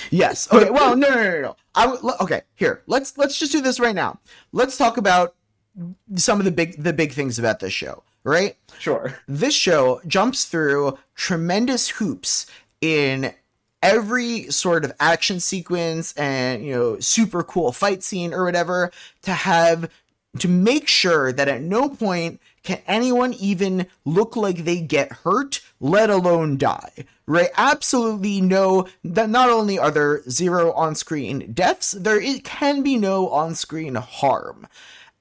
Yes. Okay. Well, no, no, no, no. no. I w- okay. Here, let's let's just do this right now. Let's talk about some of the big the big things about this show. Right. Sure. This show jumps through tremendous hoops in every sort of action sequence and you know super cool fight scene or whatever to have to make sure that at no point can anyone even look like they get hurt, let alone die. Right? Absolutely no. That not only are there zero on-screen deaths, there can be no on-screen harm.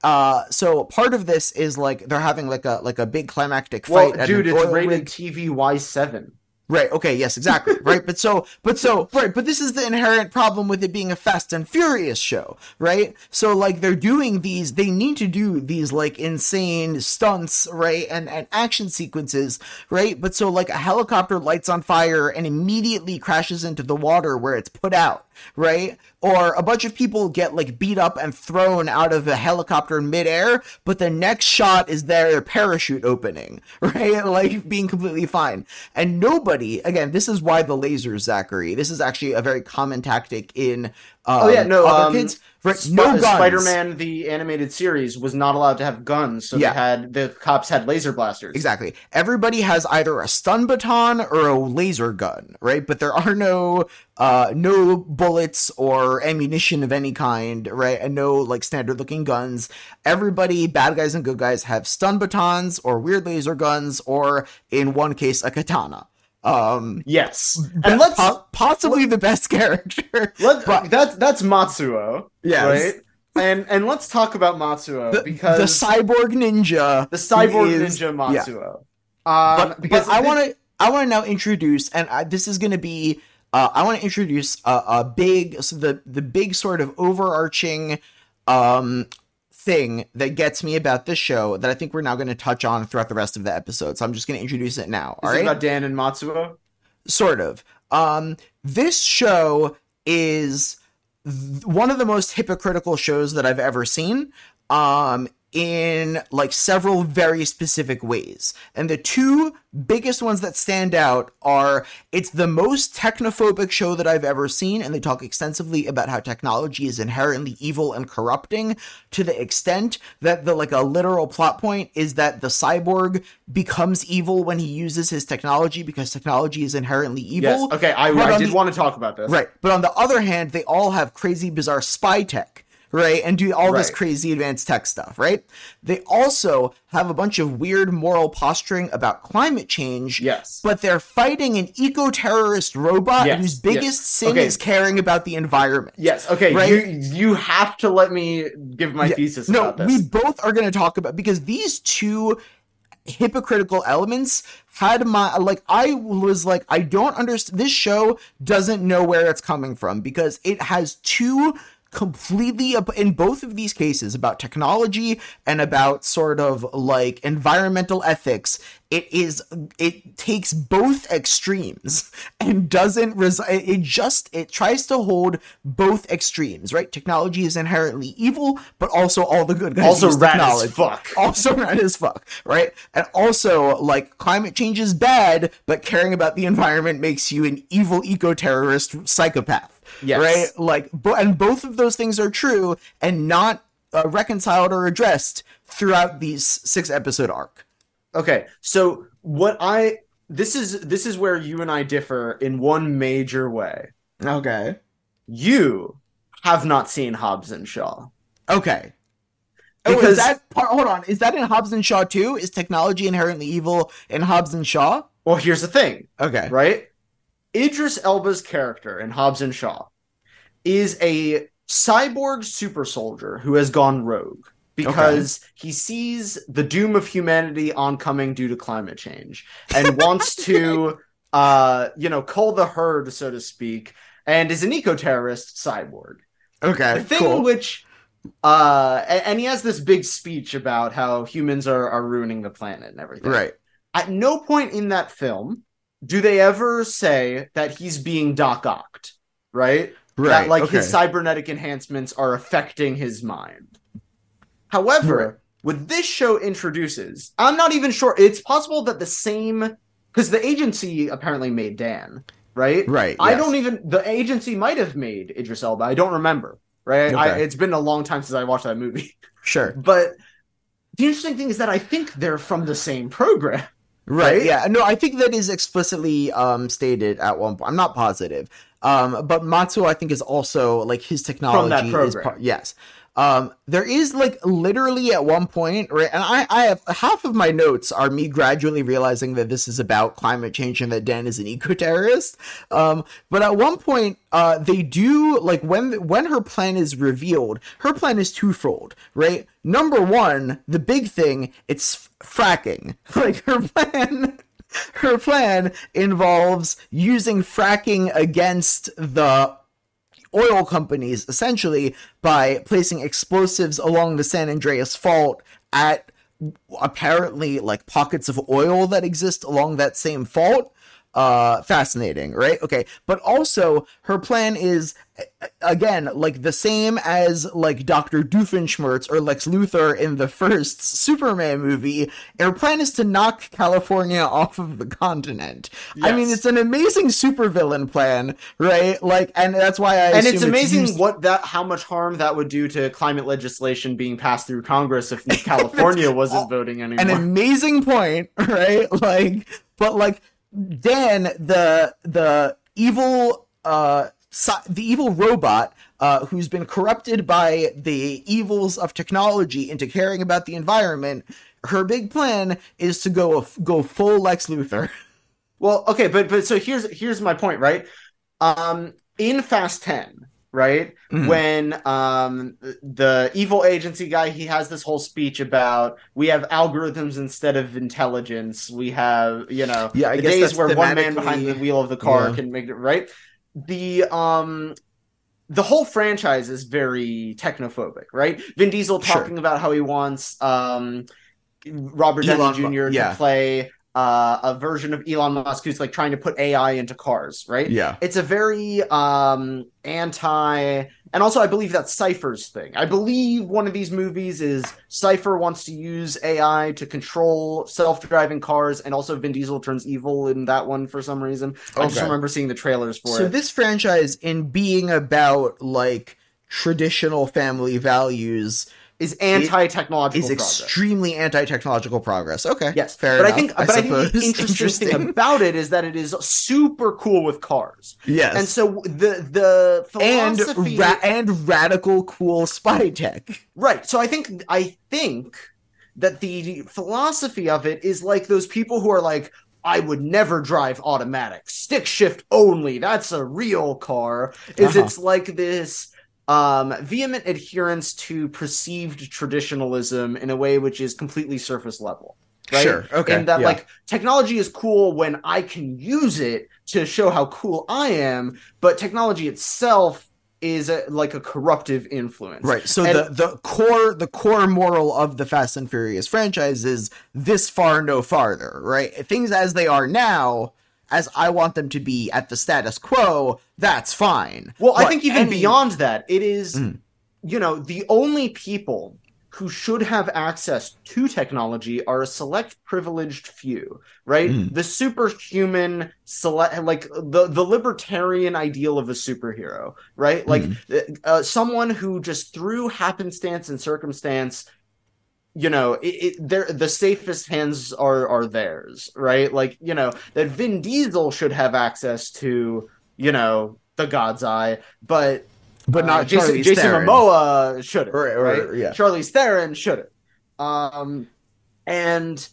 Uh, so part of this is like they're having like a like a big climactic fight. at dude, it's rated rig. TV Y7. Right. Okay. Yes. Exactly. (laughs) right. But so, but so, right. But this is the inherent problem with it being a Fast and Furious show, right? So, like, they're doing these. They need to do these like insane stunts, right, and and action sequences, right? But so, like, a helicopter lights on fire and immediately crashes into the water where it's put out, right? Or a bunch of people get like beat up and thrown out of a helicopter in midair, but the next shot is their parachute opening, (laughs) right? Like being completely fine. And nobody, again, this is why the lasers, Zachary. This is actually a very common tactic in um, Oh, yeah, no, other um, kids. Right? Sp- no guns. Spider-Man the animated series was not allowed to have guns, so Yeah. they had the cops had laser blasters. Exactly. Everybody has either a stun baton or a laser gun, right? But there are no uh no bullets or ammunition of any kind, right? And no like standard looking guns. Everybody, bad guys and good guys, have stun batons or weird laser guns or in one case a katana. Um Yes, and let's po- possibly the best (laughs) character. let but- that's that's Matsuo, Yes. right? And and let's talk about Matsuo the, because the cyborg ninja the cyborg is- ninja yeah. Matsuo. Um, but, because but I want to I want to now introduce, and I, this is going to be uh, I want to introduce a, a big so the the big sort of overarching um thing that gets me about this show that I think we're now going to touch on throughout the rest of the episode. So I'm just going to introduce it now. Is all it right, about Dan and Matsuo? sort of. Um, this show is th- one of the most hypocritical shows that I've ever seen. Um, in like several very specific ways. And the two biggest ones that stand out are it's the most technophobic show that I've ever seen, and they talk extensively about how technology is inherently evil and corrupting to the extent that the like a literal plot point is that the cyborg becomes evil when he uses his technology because technology is inherently evil. Yes. Okay, I, I did the- want to talk about this. Right. But on the other hand, they all have crazy, bizarre spy tech. Right? And do all this crazy advanced tech stuff, right? They also have a bunch of weird moral posturing about climate change. Yes. But they're fighting an eco-terrorist robot Yes, whose biggest yes. sin Okay. is caring about the environment. Yes. Okay. Right? You you have to let me give my Yeah, thesis no, about this. we both are going to talk about because these two hypocritical elements had my like I was like I don't understand this show doesn't know where it's coming from because it has two completely in both of these cases about technology and about sort of like environmental ethics it is it takes both extremes and doesn't res- it just it tries to hold both extremes right? Technology is inherently evil but also all the good guys Also use rad as fuck. also rad as fuck right? And also like climate change is bad but caring about the environment makes you an evil eco-terrorist psychopath Yes. right like bo- and both of those things are true and not uh, reconciled or addressed throughout these six episode arc Okay, so what I this is this is where you and I differ in one major way. okay You have not seen Hobbs and Shaw. okay Oh, is Because- that part, hold on? Is that in Hobbs and Shaw too? Is technology inherently evil in Hobbs and Shaw? Well, here's the thing, Okay. right? Idris Elba's character in Hobbs and Shaw is a cyborg super soldier who has gone rogue because he sees the doom of humanity oncoming due to climate change and wants (laughs) to uh you know cull the herd so to speak and is an eco-terrorist cyborg Okay. the thing cool. which uh a- and he has this big speech about how humans are are ruining the planet and everything right. at no point in that film do they ever say that he's being doc ocked right Right. that like okay. his cybernetic enhancements are affecting his mind however Right. what this show introduces i'm not even sure it's possible that the same because the agency apparently made dan right Right. I yes. don't even. The agency might have made Idris Elba. I don't remember. Right. I, it's been a long time since I watched that movie. Sure. (laughs) But the interesting thing is that I think they're from the same program. Right. Yeah. No, I think that is explicitly um stated at one point. I'm not positive. Um, but Matsuo, I think, is also like his technology is program. part. Yes. Um, there is like literally at one point, right? And I, I have half of my notes are me gradually realizing that this is about climate change and that Dan is an eco-terrorist. Um, but at one point, uh, they do like when when her plan is revealed, her plan is twofold, right? Number one, the big thing, it's fracking. (laughs) Like her plan her plan involves using fracking against the oil companies essentially by placing explosives along the San Andreas fault at apparently like pockets of oil that exist along that same fault uh fascinating right? Okay but also her plan is again like the same as like dr doofenshmirtz or lex luthor in the first (laughs) superman movie. Her plan is to knock california (laughs) off of the continent. I mean it's an amazing supervillain plan right? Like and that's why i and it's amazing used- what that how much harm that would do to climate legislation being passed through Congress if (laughs) California wasn't voting anymore. an amazing point, right? Like, but like Dan, the the evil uh the evil robot uh who's been corrupted by the evils of technology into caring about the environment. Her big plan is to go go full Lex Luthor. (laughs) Well, okay, but but so here's here's my point, right? Um, in Fast Ten, right, Mhm. when um the evil agency guy he has this whole speech about we have algorithms instead of intelligence. We have you know Yeah, I the days where one man behind the wheel of the car Yeah. can make it right. The um. The whole franchise is very technophobic, right? Vin Diesel Sure. talking about how he wants um, Robert Downey Mu- Jr. yeah. to play uh, a version of Elon Musk who's like trying to put AI into cars, right? Yeah. It's a very um anti and also I believe that's Cypher's thing. I believe one of these movies is Cypher wants to use AI to control self-driving cars and also Vin Diesel turns evil in that one for some reason. I just remember seeing the trailers for So it. So this franchise, in being about like traditional family values, is anti-technological is progress. extremely anti-technological progress. Okay, Yes, fair but enough. I think, but I, think the suppose. (laughs) interesting, thing about it is that it is super cool with cars, yes, and so the the and ra- and radical cool spy tech. right? So I think I think that the philosophy of it is like those people who are like, I would never drive automatic, stick shift only. That's a real car. Is Uh-huh. it's like this um vehement adherence to perceived traditionalism in a way which is completely surface level right Sure. Okay. and that yeah. like technology is cool when i can use it to show how cool i am but technology itself is a, like a corruptive influence Right. So And- the the core the core moral of the Fast and Furious franchise is this far no farther, right? Things as they are now, as I want them to be at the status quo, that's fine. Well, I think even any- beyond that, it is, Mm. you know, the only people who should have access to technology are a select privileged few, right? Mm. The superhuman select like the the libertarian ideal of a superhero, right? Like Mm. uh, someone who just through happenstance and circumstance you know it, it they're the safest hands are are theirs right like you know that vin diesel should have access to you know the god's eye but but uh, not jason, jason Theron. momoa shouldn't Right, right, right, yeah. charlize theron shouldn't um and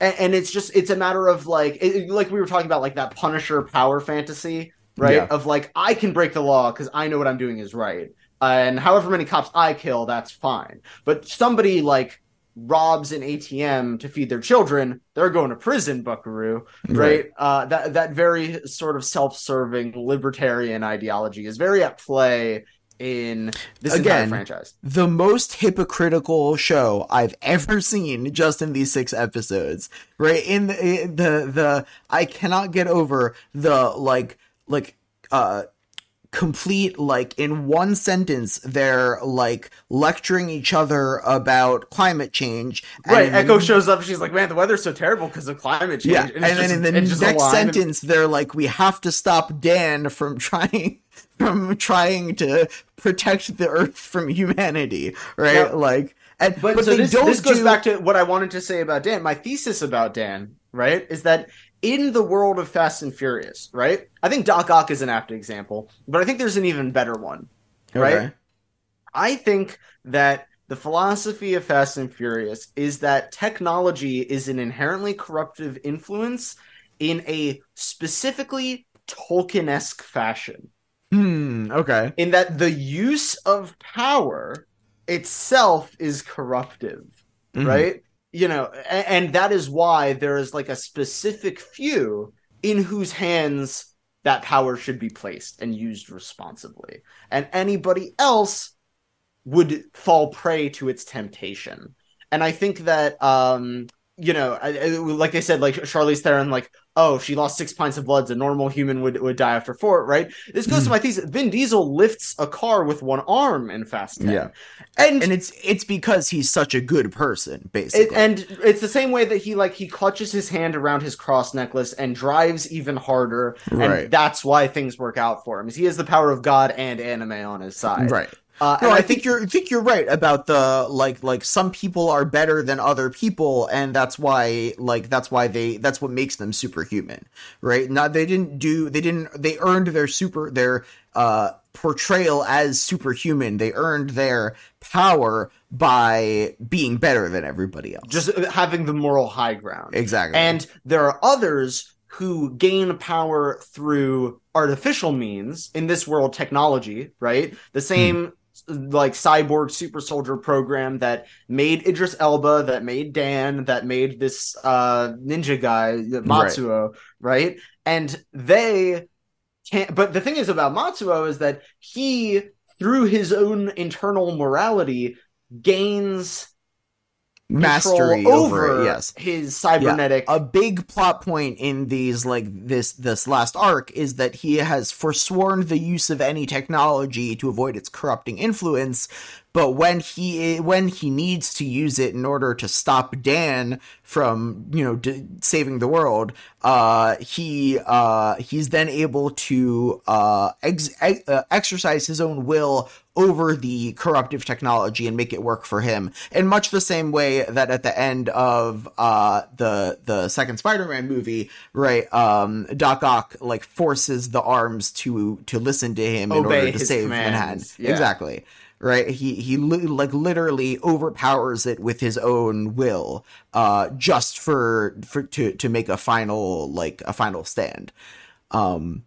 and, and it's just it's a matter of like it, like we were talking about like that punisher power fantasy right Yeah. of like i can break the law because i know what i'm doing is right and however many cops i kill that's fine. But somebody like robs an atm to feed their children they're going to prison buckaroo right, uh that that very sort of self-serving libertarian ideology is very at play in this entire Again, franchise. the most hypocritical show I've ever seen just in these six episodes. Right? In the in the the I cannot get over the like like uh complete like in one sentence they're like lecturing each other about climate change right and- echo shows up she's like man the weather's so terrible because of climate change yeah it's and, then just- in the it's just a next line and- sentence they're like we have to stop dan from (laughs) trying from trying to protect the earth from humanity right Yeah. like and but, but, so they this, don't this goes do- back to what I wanted to say about Dan. My thesis about Dan, right, is that in the world of Fast and Furious, right, I think Doc Ock is an apt example, but I think there's an even better one, right? Okay. I think that the philosophy of Fast and Furious is that technology is an inherently corruptive influence in a specifically Tolkien-esque fashion. hmm okay in that the use of power itself is corruptive, Mhm. right? You know, and, and that is why there is like a specific few in whose hands that power should be placed and used responsibly. And anybody else would fall prey to its temptation. And I think that um you know, I, I- like I said, like Charlize Theron, like, oh, she lost six pints of blood. A normal human would would die after four, right? This goes to hmm. my thesis. Vin Diesel lifts a car with one arm in Fast 10. Yeah. and and it's it's because he's such a good person it, basically and it's the same way that he like he clutches his hand around his cross necklace and drives even harder, and Right. that's why things work out for him. Is he has the power of God and anime on his side, right Uh, no, and I, think, you're I think you're right about the like like some people are better than other people, and that's why like that's why they that's what makes them superhuman, right? Not they didn't do they didn't they earned their super their uh portrayal as superhuman. They earned their power by being better than everybody else. just having the moral high ground. exactly, And there are others who gain power through artificial means in this world technology, right? The same like cyborg super soldier program that made Idris Elba, that made Dan, that made this uh ninja guy, Matsuo, right? And they can't but the thing is about Matsuo is that he through his own internal morality gains mastery over, over it. Yes, his cybernetic a big plot point in these like this this last arc is that he has forsworn the use of any technology to avoid its corrupting influence but when he when he needs to use it in order to stop Dan from you know d- saving the world, uh, he uh, he's then able to uh, ex- ex- uh, exercise his own will over the corruptive technology and make it work for him. In much the same way that at the end of uh the the second spider-man movie right um doc ock like forces the arms to to listen to him in order to save commands, manhattan yeah. exactly right he he li- like literally overpowers it with his own will uh just for for to to make a final like a final stand um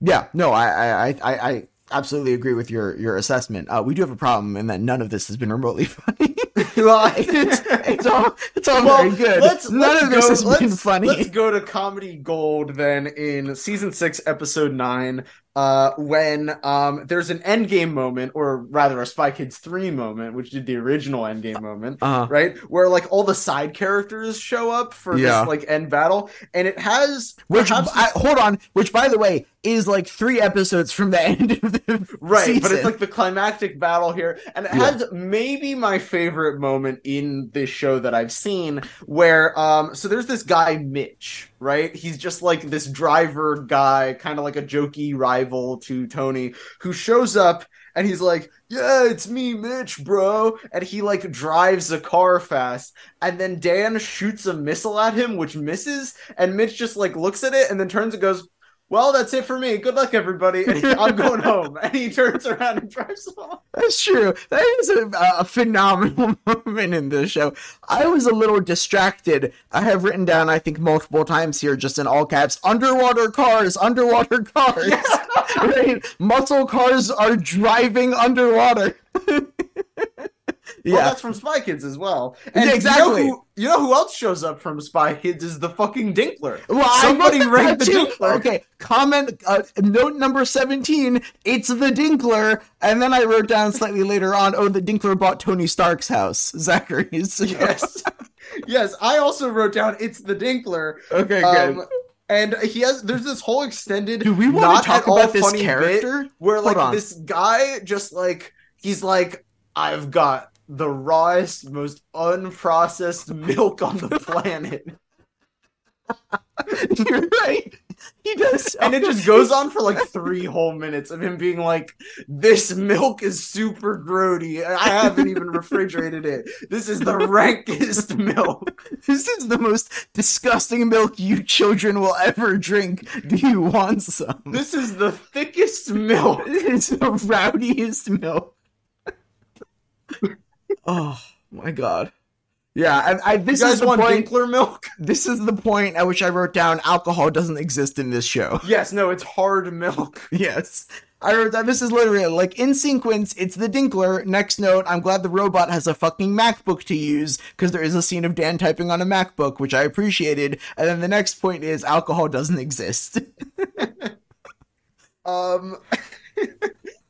yeah, no, I, I, I, I absolutely agree with your your assessment. Uh, we do have a problem in that none of this has been remotely (laughs) funny. (laughs) well, (laughs) it's, it's all it's all Well, very good. Let's, none let's of this go, has let's, been funny. Let's go to comedy gold then in season six, episode nine, uh, when um there's an endgame moment, or rather a Spy Kids three moment, which did the original endgame moment, Uh, right? Where like all the side characters show up for Yeah. this like end battle, and it has which perhaps I, hold on, which by the way is like three episodes from the (laughs) end of the Right, season. but it's like the climactic battle here, and it Yeah. has maybe my favorite moment in this show that I've seen, where um, so there's this guy Mitch, right? He's just like this driver guy, kind of like a jokey rival to Tony, who shows up and he's like, "Yeah, it's me, Mitch, bro," and he like drives a car fast, and then Dan shoots a missile at him, which misses, and Mitch just like looks at it and then turns and goes. Well, that's it for me. Good luck, everybody. He- (laughs) (laughs) I'm going home. And he turns around and drives off. That's true. That is a, a phenomenal (laughs) moment in this show. I was a little distracted. I have written down, I think, multiple times here, just in all caps, underwater cars, underwater cars. right? Muscle cars are driving underwater. Well, yeah. that's from Spy Kids as well. And Yeah, exactly. You know, who, you know who else shows up from Spy Kids is the fucking Dinkler. Well, Somebody wrote rank the too. Dinkler. Okay, comment uh, note number 17, it's the Dinkler. And then I wrote down slightly later on, oh, the Dinkler bought Tony Stark's house, (laughs) Zachary's. Yes. yes, I also wrote down it's the Dinkler. Okay, good. Um, and he has there's this whole extended Do we want to talk about this character? where Hold like on. this guy just like he's like I've got the rawest, most unprocessed milk on the planet. (laughs) You're right. He does. (laughs) and it just goes on for like three whole minutes of him being like, "This milk is super grody. I haven't even refrigerated it. This is the rankest (laughs) milk." This is the most disgusting milk you children will ever drink. Do you want some? This is the thickest milk. It's the rowdiest milk. Oh my god. Yeah, I, I, this is the point. Dinkler milk? (laughs) This is the point at which I wrote down alcohol doesn't exist in this show. (laughs) Yes, no, it's hard milk. Yes. I wrote that this is literally like in sequence, it's the Dinkler. Next note, I'm glad the robot has a fucking MacBook to use because there is a scene of Dan typing on a MacBook, which I appreciated. And then the next point is alcohol doesn't exist. (laughs) Um,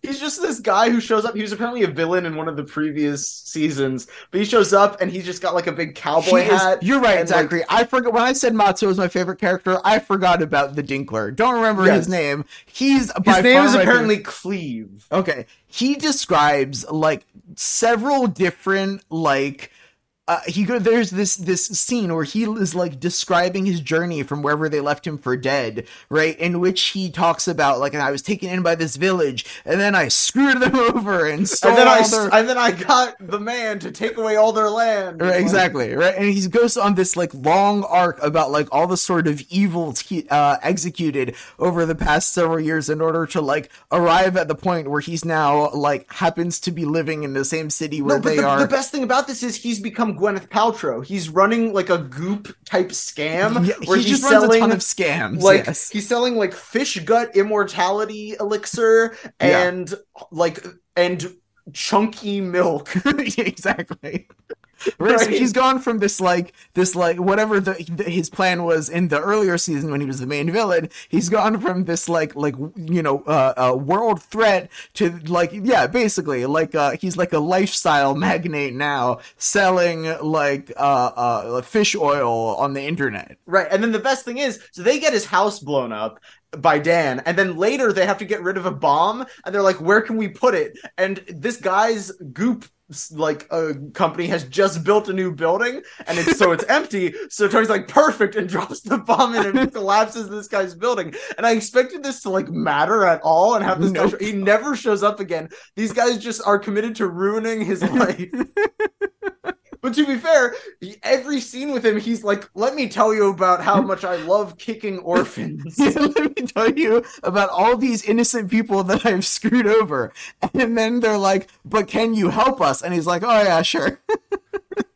he's just this guy who shows up. He was apparently a villain in one of the previous seasons, but he shows up and he's just got like a big cowboy He is- hat. you're right, and, like, Zachary. I forgot when I said Matsuo was my favorite character. I forgot about the Dinkler. Don't remember Yes. his name. He's by his name is apparently Cleve. Okay. He describes like several different like uh, he go there's this this scene where he is like describing his journey from wherever they left him for dead, right? In which he talks about like I was taken in by this village and then I screwed them (laughs) over and stole And then I their and then I got the man to take away all their land. Right, exactly right and he goes on this like long arc about like all the sort of evils he uh executed over the past several years in order to like arrive at the point where he's now like happens to be living in the same city where No, but they the, are the best thing about this is he's become Gwyneth Paltrow. He's running like a goop type scam Yeah, where he he's just runs selling a ton of scams like yes he's selling like fish gut immortality elixir Yeah. and like and chunky milk. (laughs) exactly Right, so he's gone from this like this like whatever the, the his plan was in the earlier season when he was the main villain. He's gone from this like like you know uh, uh world threat to like yeah basically like uh he's like a lifestyle magnate now selling like uh uh fish oil on the internet. Right. And then the best thing is, so they get his house blown up. by Dan, and then later they have to get rid of a bomb, and they're like, "Where can we put it?" And this guy's goop like a company has just built a new building and it's so it's (laughs) empty so tony's like perfect and (laughs) drops the bomb in and it collapses this guy's building. And i expected this to like matter at all and have this nope. guy he never shows up again. These guys just are committed to ruining his (laughs) life but to be fair, every scene with him, he's like, "Let me tell you about how much I love kicking orphans. (laughs) Let me tell you about all these innocent people that I've screwed over." And then they're like, "But can you help us?" And he's like, "Oh yeah, sure." (laughs)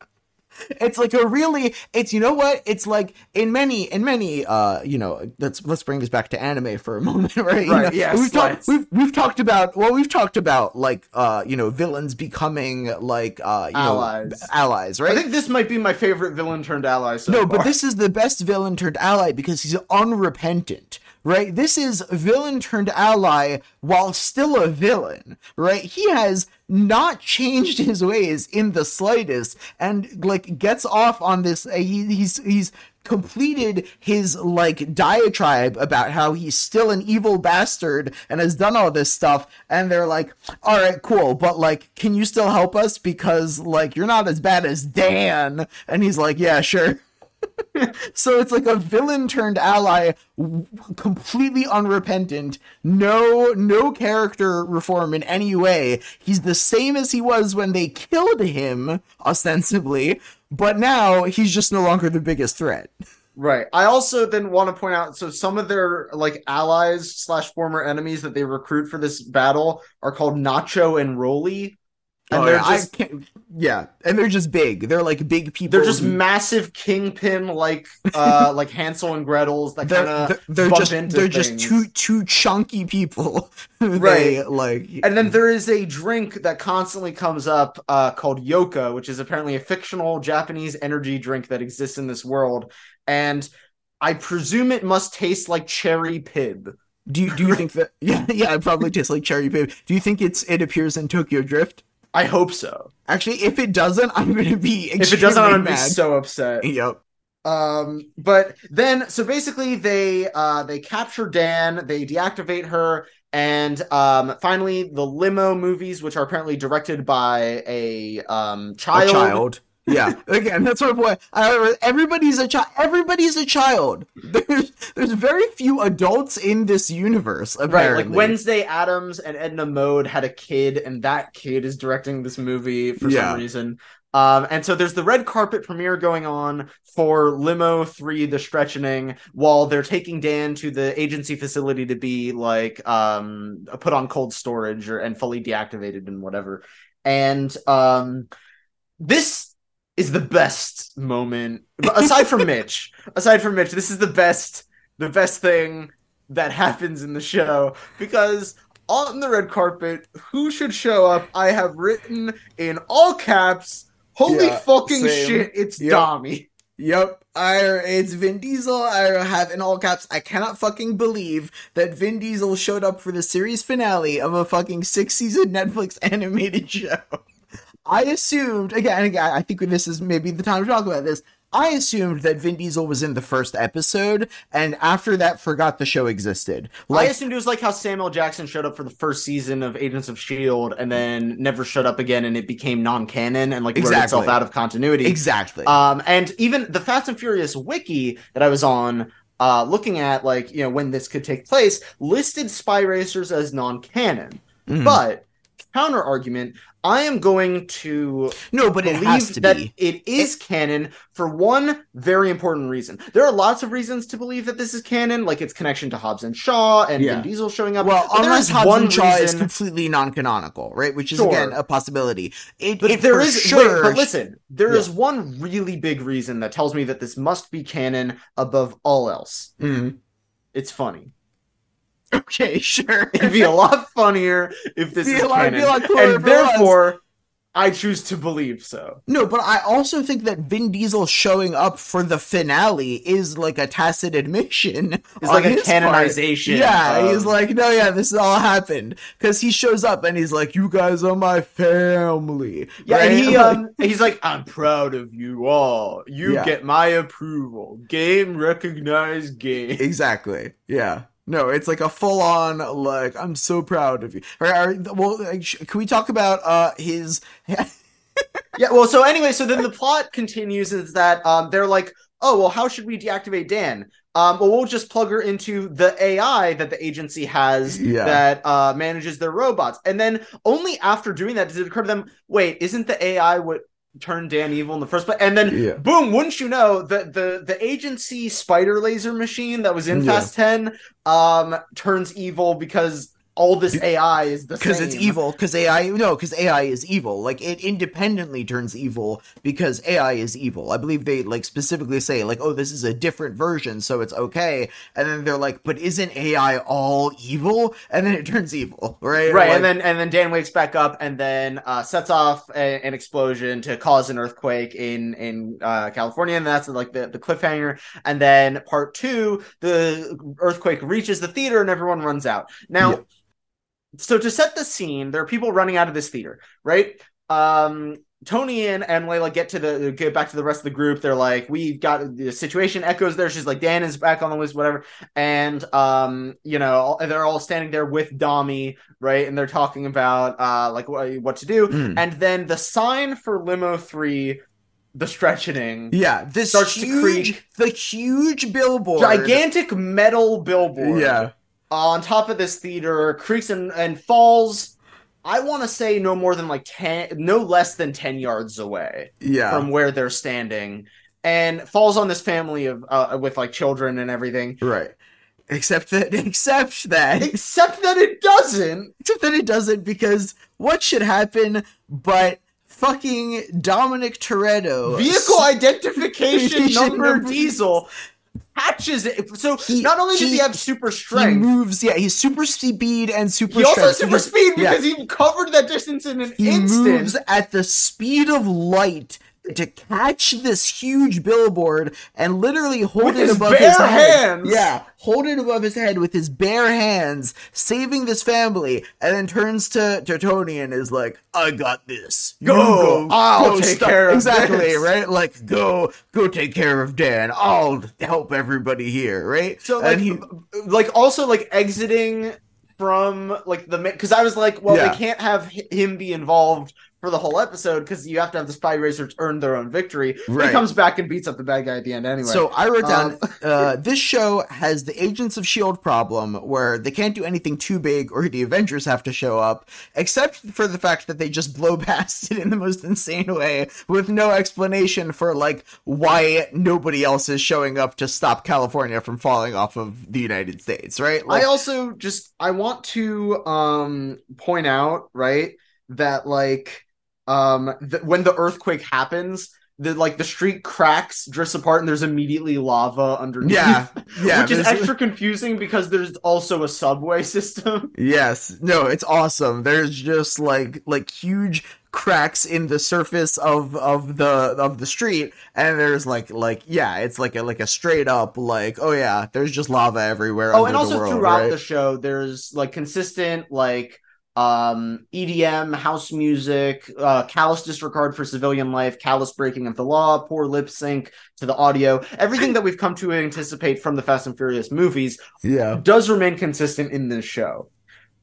it's like a really it's you know what? It's like in many in many uh you know let's let's bring this back to anime for a (laughs) moment right? Right you know, yes we've talked we've we've talked about well we've talked about like uh you know villains becoming like uh you allies know allies. right? I think this might be my favorite villain turned ally so no far. but this is the best villain turned ally because he's unrepentant right? This is villain turned ally while still a villain, right? He has not changed (laughs) his ways in the slightest and like gets off on this uh, he, he's he's completed his like diatribe about how he's still an evil bastard and has done all this stuff and they're like all right cool but like can you still help us because like you're not as bad as Dan and he's like yeah sure (laughs) (laughs) so it's like a villain turned ally completely unrepentant no no character reform in any way. He's the same as he was when they killed him ostensibly but now he's just no longer the biggest threat. Right. I also then want to point out so some of their like allies slash former enemies that they recruit for this battle are called nacho and roly and oh, they're yeah, just yeah, and they're just big. They're like big people. They're just who... massive kingpin, like uh, like Hansel and Gretel's. That kind of they're, they're just they're things. just two two chunky people, (laughs) right? like, and then there is a drink that constantly comes up uh, called Yoka, which is apparently a fictional Japanese energy drink that exists in this world, and I presume it must taste like cherry pib. Do you do you think that? (laughs) Yeah, yeah, it probably tastes like cherry pib. Do you think it's it appears in Tokyo Drift? I hope so. Actually, if it doesn't, I'm gonna be if it doesn't, I'm gonna be so upset. Yep. Um, but then so basically they uh they capture Dan, they deactivate her, and um finally the limo movies, which are apparently directed by a um child. A child yeah, again, that's my point. everybody's a child. Everybody's a child. There's there's very few adults in this universe. Apparently. Right, like Wednesday Addams and Edna Mode had a kid, and that kid is directing this movie for yeah. some reason. Um, and so there's the red carpet premiere going on for Limo 3 The Stretching while they're taking Dan to the agency facility to be like um put on cold storage or and fully deactivated and whatever. And um this is the best moment aside from Mitch. (laughs) Aside from Mitch, this is the best the best thing that happens in the show because on the red carpet, who should show up? I have written in all caps. Holy yeah, fucking same. shit! It's yep. Dami. Yep, I it's Vin Diesel. I have in all caps. I cannot fucking believe that Vin Diesel showed up for the series finale of a fucking six season Netflix (laughs) animated show. I assumed again, again, I think this is maybe the time to talk about this. I assumed that Vin Diesel was in the first episode, and after that, forgot the show existed. Like, I assumed it was like how Samuel Jackson showed up for the first season of Agents of Shield, and then never showed up again, and it became non-canon and like exactly. wrote itself out of continuity. Exactly. Um, and even the Fast and Furious wiki that I was on uh, looking at like you know when this could take place listed spy racers as non-canon mm. but counter argument I am going to no, but it has to that be. It is it, canon for one very important reason. There are lots of reasons to believe that this is canon, like its connection to Hobbs and Shaw and yeah. Vin Diesel showing up. Well, unless Hobbs and Shaw reason... is completely non-canonical, right? Which is sure. again a possibility. It, but it there is sure. Wait, but listen, there yeah. is one really big reason that tells me that this must be canon above all else. Mm-hmm. It's funny. (laughs) Okay, sure. It'd be a lot funnier if this is lot, canon, and therefore, I choose to believe so. No, but I also think that Vin Diesel showing up for the finale is like a tacit admission. It's like a canonization. Part. Yeah, of... he's like, no, yeah, this all happened because he shows up and he's like, "You guys are my family." Yeah, right? and he um, (laughs) he's like, "I'm proud of you all. You yeah. get my approval. Game recognized game." Exactly. Yeah. No, it's like a full on like I'm so proud of you. Or, or, well, can we talk about uh his? (laughs) yeah. Well, so anyway, so then the plot continues is that um they're like, oh well, how should we deactivate Dan? Um, well, we'll just plug her into the AI that the agency has Yeah. that uh, manages their robots, and then only after doing that does it occur to them, wait, isn't the AI what turned Dan evil in the first place? And then Yeah. boom, wouldn't you know, the the the agency spider laser machine that was in Yeah. Fast Ten um turns evil because all this AI is the because it's evil because ai no because ai is evil like it independently turns evil because ai is evil i believe they like specifically say like oh this is a different version so it's okay and then they're like but isn't ai all evil and then it turns evil right Right, Like- and then and then Dan wakes back up and then uh, sets off a, an explosion to cause an earthquake in in uh, California, and that's like the, the cliffhanger. And then part two, the earthquake reaches the theater and everyone runs out. Now, Yeah. So to set the scene, there are people running out of this theater, right? Um, Tony and, and Layla get to the get back to the rest of the group. They're like, we've got the situation. Echoes there. She's like, Dan is back on the list, whatever. And um, you know, they're all standing there with Dami, right? And they're talking about uh like what, what to do. Mm. And then the sign for limo three, the stretching, yeah this starts to huge creak. the huge billboard gigantic metal billboard. yeah on top of this theater creaks and, and falls i want to say no more than like 10 no less than 10 yards away yeah. from where they're standing. And falls on this family of uh, with like children and everything. Right. Except that (laughs) except that. Except that it doesn't. Except that it doesn't because what should happen but fucking Dominic Toretto vehicle identification (laughs) number- diesel patches it so He- not only does he have super strength, he moves yeah he's super speed and super speed. he also has strength super because speed yeah. because he covered that distance in an he instant moves at the speed of light to catch this huge billboard and literally hold With it his above his head. hands. Yeah, hold it above his head with his bare hands, saving this family, and then turns to, to Tony and is like, "I got this. You Go. I'll take stop-" care of exactly this." right. Like, go go take care of Dan. I'll help everybody here. Right. So like, and he, like also like exiting from like the because I was like, well, Yeah. they can't have him be involved for the whole episode because you have to have the spy racers earn their own victory. Right. He comes back and beats up the bad guy at the end anyway. So I wrote down Um, (laughs) uh, this show has the Agents of Shield problem where they can't do anything too big or the Avengers have to show up, except for the fact that they just blow (laughs) past it in the most insane way with no explanation for like why nobody else is showing up to stop California from falling off of the United States, right? Like, I also just I want to um point out right that like um th- when the earthquake happens. The, like the street cracks, drifts apart, and there's immediately lava underneath. yeah, (laughs) yeah, which is extra confusing because there's also a subway system. (laughs) Yes, no, it's awesome. There's just like like huge cracks in the surface of of the of the street, and there's like like yeah, it's like a like a straight up like oh yeah, there's just lava everywhere. Oh, and the also world, throughout right? the show, there's like consistent like um EDM, house music, uh callous disregard for civilian life, callous breaking of the law, poor lip sync to the audio. Everything that we've come to anticipate from the Fast and Furious movies yeah, does remain consistent in this show.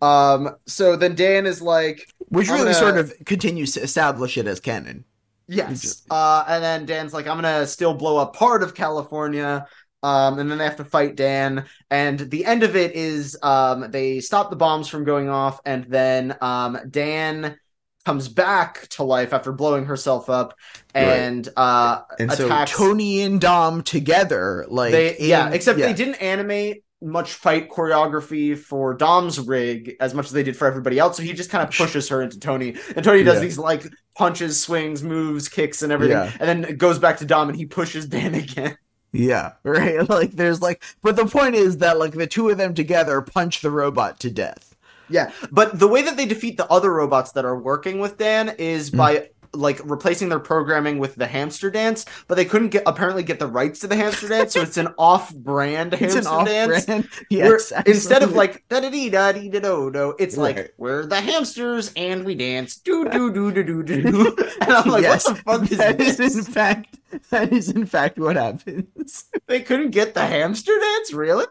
Um so then Dan is like which really gonna- sort of continues to establish it as canon. Yes. Uh, and then Dan's like, I'm gonna still blow up part of California. Um, and then they have to fight Dan. And the end of it is um, they stop the bombs from going off, and then um, Dan comes back to life after blowing herself up, and uh, And attacks. so Tony and Dom together, like they, yeah, except yeah. they didn't animate much fight choreography for Dom's rig as much as they did for everybody else. So he just kind of pushes her into Tony, and Tony does Yeah. these like punches, swings, moves, kicks, and everything, Yeah. and then it goes back to Dom, and he pushes Dan (laughs) again. Yeah, (laughs) right. Like there's like, but the point is that like the two of them together punch the robot to death. Yeah, but the way that they defeat the other robots that are working with Dan is by mm. Like replacing their programming with the hamster dance, but they couldn't get apparently get the rights to the hamster dance, so it's an (laughs) off-brand It's hamster an off-brand. (laughs) dance. Yes, instead of like da da dee da dee da do do, it's Right. like we're the hamsters and we dance do do do do do do (laughs) and I'm like, yes, what the fuck is that this? is in fact that is in fact what happens. they couldn't get the hamster dance, really?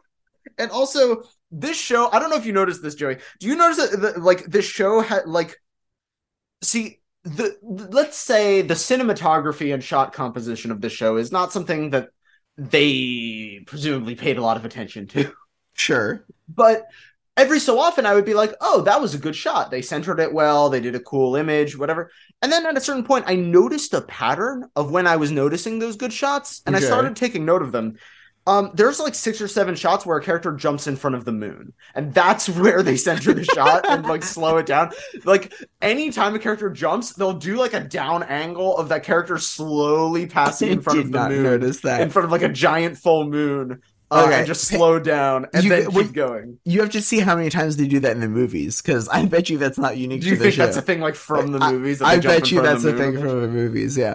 And also, this show. I don't know if you noticed this, Joey. Do you notice that the, like this show had like see the let's say the cinematography and shot composition of the show is not something that they presumably paid a lot of attention to. Sure. But every so often I would be like, oh, that was a good shot. They centered it well. They did a cool image, whatever. And then at a certain point, I noticed a pattern of when I was noticing those good shots, and Okay. I started taking note of them. Um, there's like six or seven shots where a character jumps in front of the moon, and that's (laughs) where they center the shot and like slow it down. Like anytime a character jumps, they'll do like a down angle of that character slowly passing in front of the not moon, notice that. in front of like a giant full moon. Uh, Okay. and just slow down and You- then keep wait- going. You have to see how many times they do that in the movies, because I bet you that's not unique Do you think show. that's a thing like from the movies? that I bet you that's a thing from the movies. Yeah.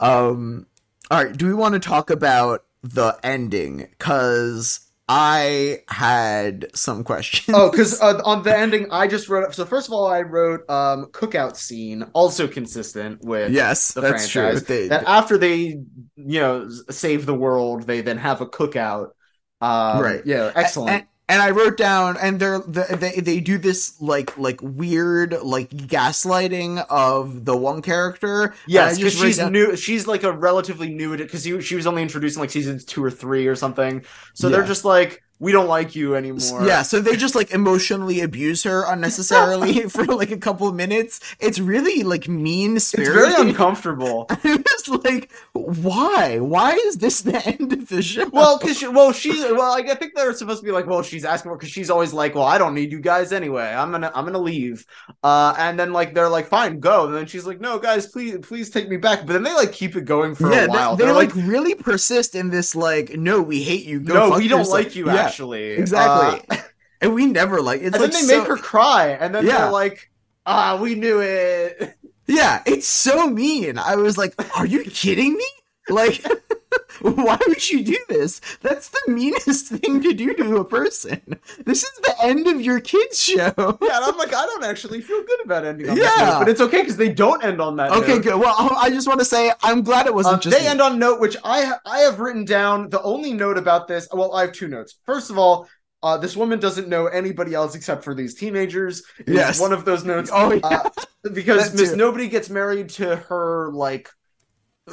Um. All right. Do we want to talk about the ending? Because I had some questions. Oh, because uh, on the ending, I just wrote. So first of all, I wrote um, cookout scene, also consistent with yes, the that's franchise. true. They, that after they, you know, save the world, they then have a cookout. Um, Right. Yeah. Excellent. And, and I wrote down, and they're they they do this like like weird like gaslighting of the one character. Yes, because she's down- new. She's like a relatively new because she was only introduced in like seasons two or three or something. So they're just like, we don't like you anymore. Yeah, so they just like emotionally abuse her unnecessarily (laughs) for like a couple of minutes. It's really like mean spirit. it's very (laughs) uncomfortable. I was like, why? Why is this the end of the show? Well, because she, well, she, well, like, I think they're supposed to be like, well, she's asking for because she's always like, well, I don't need you guys anyway. I'm gonna, I'm gonna leave. Uh, and then like they're like, fine, go. And then she's like, no, guys, please, please take me back. But then they like keep it going for yeah, a while. they, they They're like, really persist in this like, no, we hate you. Go no, we don't yourself." like you. Yeah, Exactly. Uh, (laughs) and we never like. It's and like then they so, make her cry, and then Yeah. they're like, ah, we knew it. Yeah, it's so mean. I was like, are you (laughs) kidding me? Like, (laughs) why would you do this? That's the meanest thing to do to a person. This is the end of your kids' show. Yeah, and I'm like, I don't actually feel good about ending on that Yeah. note, but it's okay because they don't end on that. Okay, note. good. Well, I just want to say I'm glad it wasn't Um, just they end on note which I ha- I have written down. The only note about this, well, I have two notes. First of all, uh, this woman doesn't know anybody else except for these teenagers. Yes. one of those notes. Oh, yeah. uh, because (laughs) Miss. Nobody gets married to her like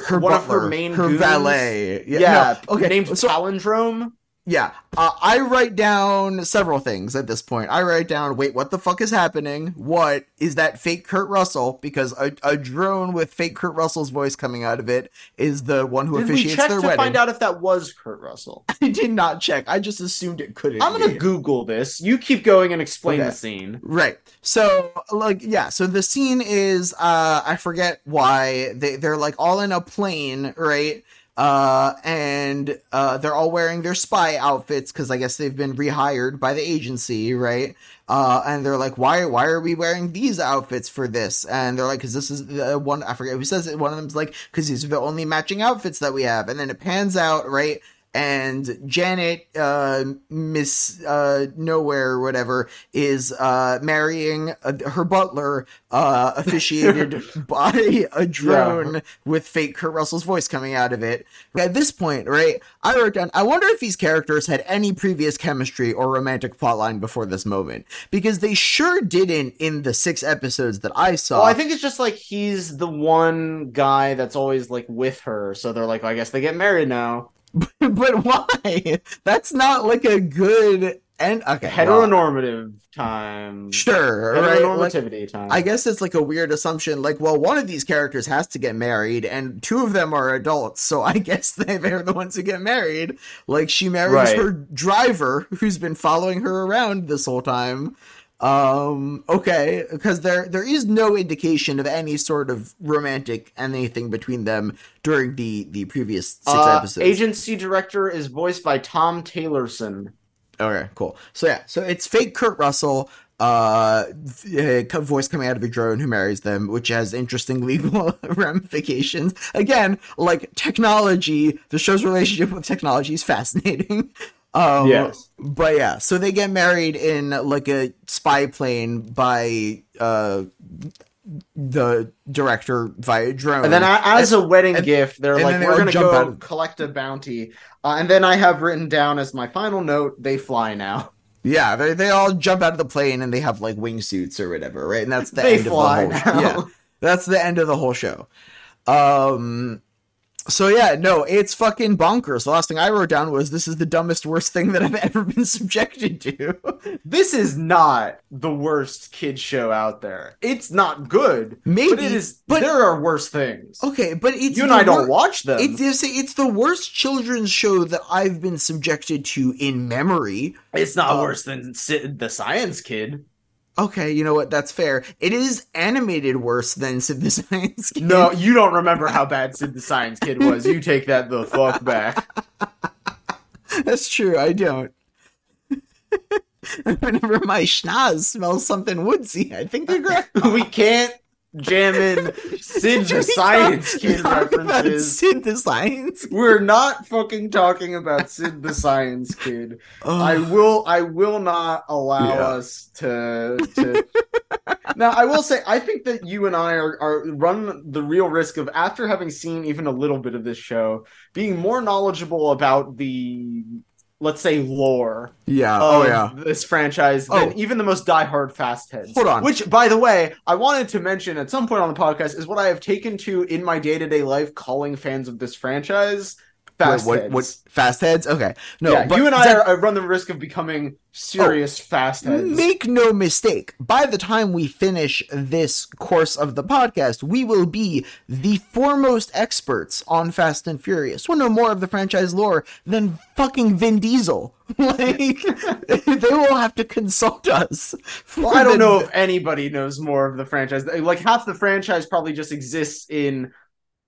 her one of her main her goons. valet. Yeah, no, okay. named so Palindrome. Yeah, uh, I write down several things at this point. I write down, wait, what the fuck is happening? What is that fake Kurt Russell? Because a, a drone with fake Kurt Russell's voice coming out of it is the one who Did we check their to wedding. find out if that was Kurt Russell? (laughs) I did not check. I just assumed it couldn't. I'm gonna be. Google this. You keep going and explain Okay. the scene. Right. So like yeah, so the scene is uh I forget why they they're like all in a plane, right? Uh and uh they're all wearing their spy outfits cuz I guess they've been rehired by the agency, right? Uh and they're like why why are we wearing these outfits for this? And they're like cuz this is the one I forget who says it one of them's like cuz these are the only matching outfits that we have. And then it pans out, right? And Janet, uh, Miss uh, Nowhere, or whatever, is uh, marrying uh, her butler, uh, (laughs) officiated by a drone with fake Kurt Russell's voice coming out of it. At this point, right, I wrote down, I wonder if these characters had any previous chemistry or romantic plotline before this moment, because they sure didn't in the six episodes that I saw. Well, I think it's just like he's the one guy that's always like with her, so they're like, I guess they get married now. (laughs) but why? That's not like a good end. Okay, well, Heteronormative time. Sure, right? Like, Heteronormativity time. I guess it's like a weird assumption. Like, well, one of these characters has to get married, and two of them are adults, so I (laughs) guess they- they're the ones who get married. Like, she marries Right. her driver, who's been following her around this whole time. Um, okay, because there there is no indication of any sort of romantic anything between them during the the previous six Uh, episodes. agency director is voiced by Tom Taylorson. Okay, cool. So yeah, so it's fake Kurt Russell, uh, uh, voice coming out of a drone who marries them, which has interesting legal (laughs) ramifications. Again, like technology, the show's relationship with technology is fascinating. (laughs) Um, Yes. but yeah, so they get married in like a spy plane by uh the director via drone. And then a- as a wedding and- gift, they're like, they we're gonna go out collect a bounty. Uh, and then I have written down as my final note, they fly now. (laughs) Yeah, they they all jump out of the plane and they have like wingsuits or whatever, right? And that's the They end fly of the whole now. Yeah. (laughs) That's the end of the whole show. Um so yeah, no, it's fucking bonkers. The last thing I wrote down was this is the dumbest worst thing that I've (laughs) ever been subjected to. This is not the worst kid show out there. It's not good, Maybe but it is. but- there are worse things. Okay, but it's you and I don't wor- watch them. It's it's it's the worst children's show that I've been subjected to in memory. It's not Um, worse than the Science Kid. Okay, you know what? That's fair. It is animated worse than Sid the (laughs) Science Kid. No, you don't remember how bad Sid the Science Kid was. You take that the fuck back. (laughs) That's true. I don't. (laughs) Whenever my schnoz smells something woodsy, I think they're great. we can't jam in Sid the Science Kid Talk about references. Sid the Science. We're not fucking talking about Sid the Science Kid. I will I will not allow Yeah. us to to Now I will say I think that you and I are, are run the real risk of after having seen even a little bit of this show being more knowledgeable about the let's say lore yeah. Oh, of Oh yeah. this franchise than Oh. even the most diehard fast heads. Hold on. Which by the way, I wanted to mention at some point on the podcast is what I have taken to in my day-to-day life calling fans of this franchise fast what, heads. what, what fast heads? Okay. No, yeah, but you and I are, are run the risk of becoming serious oh, fast heads. Make no mistake, by the time we finish this course of the podcast, we will be the foremost experts on Fast and Furious. We'll know more of the franchise lore than fucking Vin Diesel. (laughs) Like, (laughs) they will have to consult us. Well, I don't the- know if anybody knows more of the franchise. Like half the franchise probably just exists in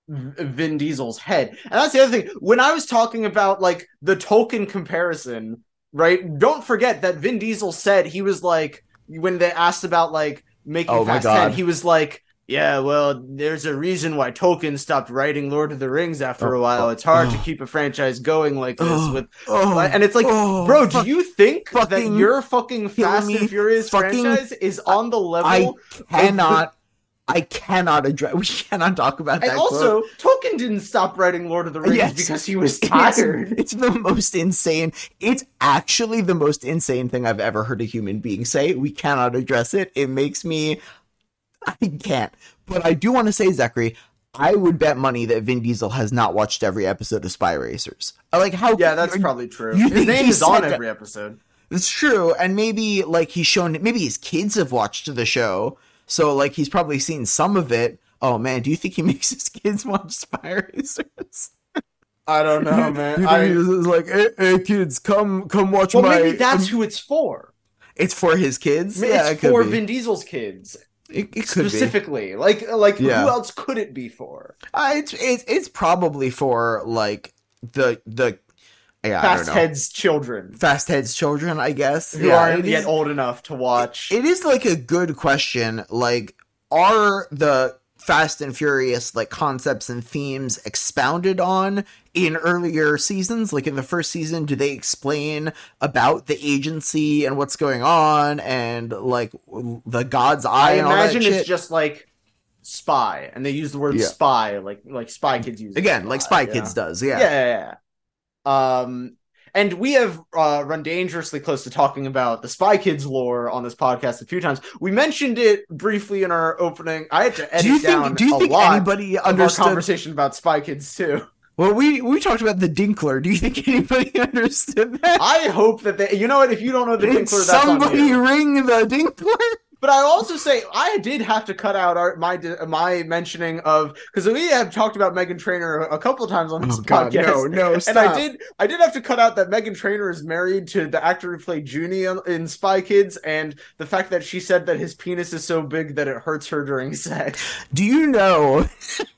Vin Diesel's head. And that's the other thing. When I was talking about like the Tolkien comparison, right? Don't forget that Vin Diesel said he was like when they asked about like making Oh Fast. 10, he was like yeah, well, there's a reason why Tolkien stopped writing Lord of the Rings after a Oh, while. It's hard to oh. keep a franchise going like this Oh, with Oh, and it's like, oh, bro, do you think that your fucking Fast and Furious Fucking- franchise is on the level? I cannot. I cannot address. We cannot talk about that. and quote. also, Tolkien didn't stop writing Lord of the Rings Yes. because he (laughs) was tired. It's, the most insane. It's actually the most insane thing I've ever heard a human being say. We cannot address it. It makes me. I can't. But I do want to say, Zachary, I would bet money that Vin Diesel has not watched every episode of Spy Racers. Like how? Yeah, that's probably true. you His name is on that- every episode. It's true, and maybe like he's shown. Maybe his kids have watched the show, so like he's probably seen some of it. Oh man, do you think he (laughs) makes his kids watch Spy Racers? (laughs) I don't know, man. You think I, he's like, hey, hey, kids, come come watch well, my. maybe that's who it's for. It's for his kids. Maybe yeah, it's it for be. Vin Diesel's kids it, it could be. specifically. Like, like Yeah. who else could it be for? Uh, it's it's it's probably for like the the yeah Fast heads children fast heads children I guess who Yeah, aren't yet is- old enough to watch. It is like a good question. Like, are the Fast and Furious like concepts and themes expounded on in earlier seasons? Like in the first season, do they explain about the agency and what's going on and like the God's Eye I and all that imagine shit? it's just like spy, and they use the word Yeah. spy, like like Spy Kids use it. again like Spy yeah. Kids does. Yeah, yeah, yeah. Um, and we have uh, run dangerously close to talking about the Spy Kids lore on this podcast a few times. We mentioned it briefly in our opening. I had to edit Do you down think? Do you a think lot anybody understood? conversation about Spy Kids too. Well, we we talked about the Dinkler. Do you think anybody (laughs) understood that? I hope that they. You know what? If you don't know the Did Dinkler, somebody ring the Dinkler? But I also say I did have to cut out our my my mentioning of because we have talked about Meghan Trainor a couple of times on oh, this podcast. Oh, no, no, And I did, I did have to cut out that Meghan Trainor is married to the actor who played Junie in Spy Kids, and the fact that she said that his penis is so big that it hurts her during sex. Do you know?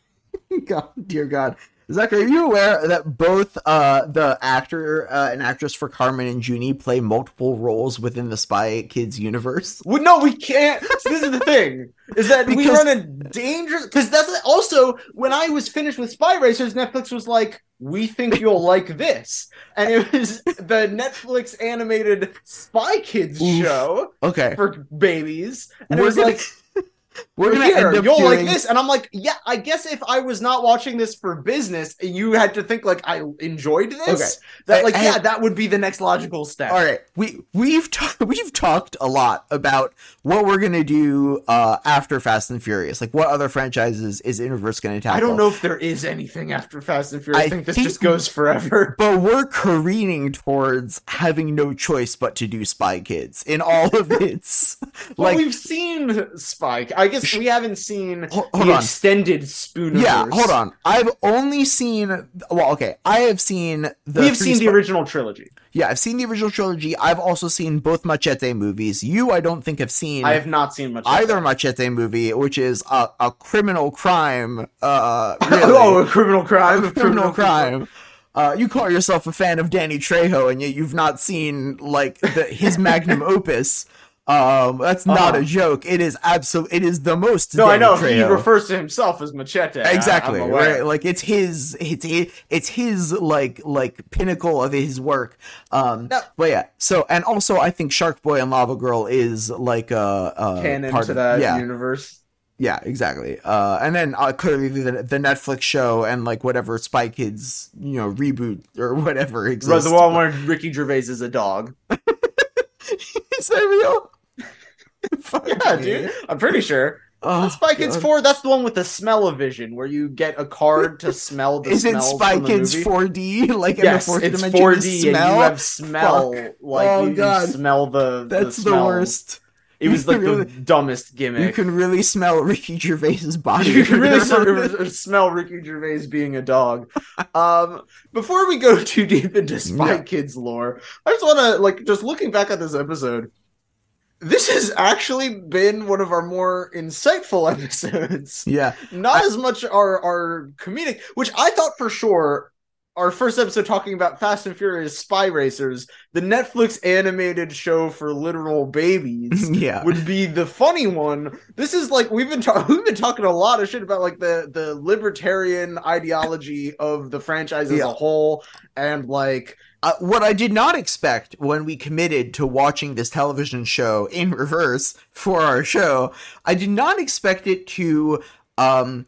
(laughs) God, dear God, Zachary, are you aware that both uh, the actor uh, and actress for Carmen and Junie play multiple roles within the Spy Kids universe? Well, no, we can't. So this is the thing: is that we run a dangerous. Because that's also when I was finished with Spy Racers, Netflix was like, "We think you'll like this," and it was the Netflix animated Spy Kids Oof. show Okay, for babies, and it We're was gonna- like. We're gonna Here, end up you'll doing. like this, and I'm like, yeah. I guess if I was not watching this for business, you had to think like I enjoyed this. Okay. That like I- yeah, that would be the next logical step. All right, we we've ta- (laughs) we've talked a lot about what we're gonna do uh, after Fast and Furious. Like, what other franchises is In Reverse gonna tackle? I don't know if there is anything after Fast and Furious. I, I think this think- just goes forever. (laughs) but we're careening towards having no choice but to do Spy Kids in all of its Well, like. we've seen Spike. I guess we haven't seen Ho- hold the on. extended Spooniverse. Yeah, hold on. I've only seen. Well, okay, I have seen the. We have three seen the original trilogy. Yeah, I've seen the original trilogy. I've also seen both Machete movies. You, I don't think, have seen. I have not seen of either. Machete movie, which is a, a criminal crime. Uh, (laughs) really. oh, a criminal crime. a criminal (laughs) crime. Uh, you call yourself a fan of Danny Trejo, and yet you've not seen like the, his magnum (laughs) opus. Um, that's not Uh-huh. a joke. It is absolute. It is the most. No, I Danny know he refers to himself as Machete. Exactly I'm right. Like it's his. It's his, it's his like like pinnacle of his work. Um, No. but yeah. So and also I think Shark Boy and Lava Girl is like a, a Canon part to of- that yeah. universe. Yeah, exactly. Uh, and then uh, clearly the, the Netflix show and like whatever Spy Kids, you know, reboot or (laughs) whatever Right, exists. the one where Ricky Gervais is a dog. (laughs) Is that real? Yeah, me. dude. I'm pretty sure. Oh, That's Spy Kids God. 4. That's the one with the smell of vision, where you get a card to smell the Is it Spy Kids 4D? Like in Yes, the fourth it's dimension? 4D, the and you have smell. Like Oh, you, you God. smell the. That's the, smell. worst. It was like really- the dumbest gimmick. You can really smell Ricky Gervais's body. You can really around smell Ricky Gervais being a dog. Um, before we go too deep into Spy Yeah. Kids lore, I just want to like just looking back at this episode. This has actually been one of our more insightful (laughs) episodes. Yeah, Not as much our our comedic, which I thought for sure. Our first episode talking about Fast and Furious Spy Racers, the Netflix animated show for literal babies (laughs) yeah. would be the funny one. This is like we've been ta- (laughs) we've been talking a lot of shit about like the the libertarian ideology of the franchise as Yeah. a whole, and like Uh, what I did not expect when we committed to watching this television show in reverse for our show, I did not expect it to um,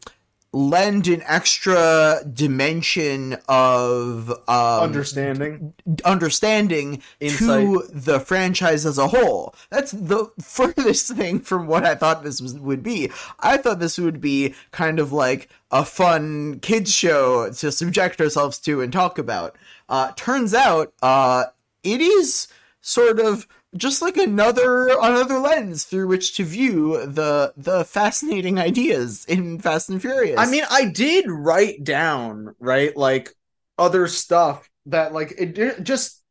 lend an extra dimension of um, understanding. understanding Insight. to the franchise as a whole. That's the (laughs) furthest thing from what I thought this was, would be. I thought this would be kind of like a fun kids show to subject ourselves to and talk about. Uh, turns out, uh, it is sort of just like another another lens through which to view the the fascinating ideas in Fast and Furious. I mean, I did write down right like other stuff that like it just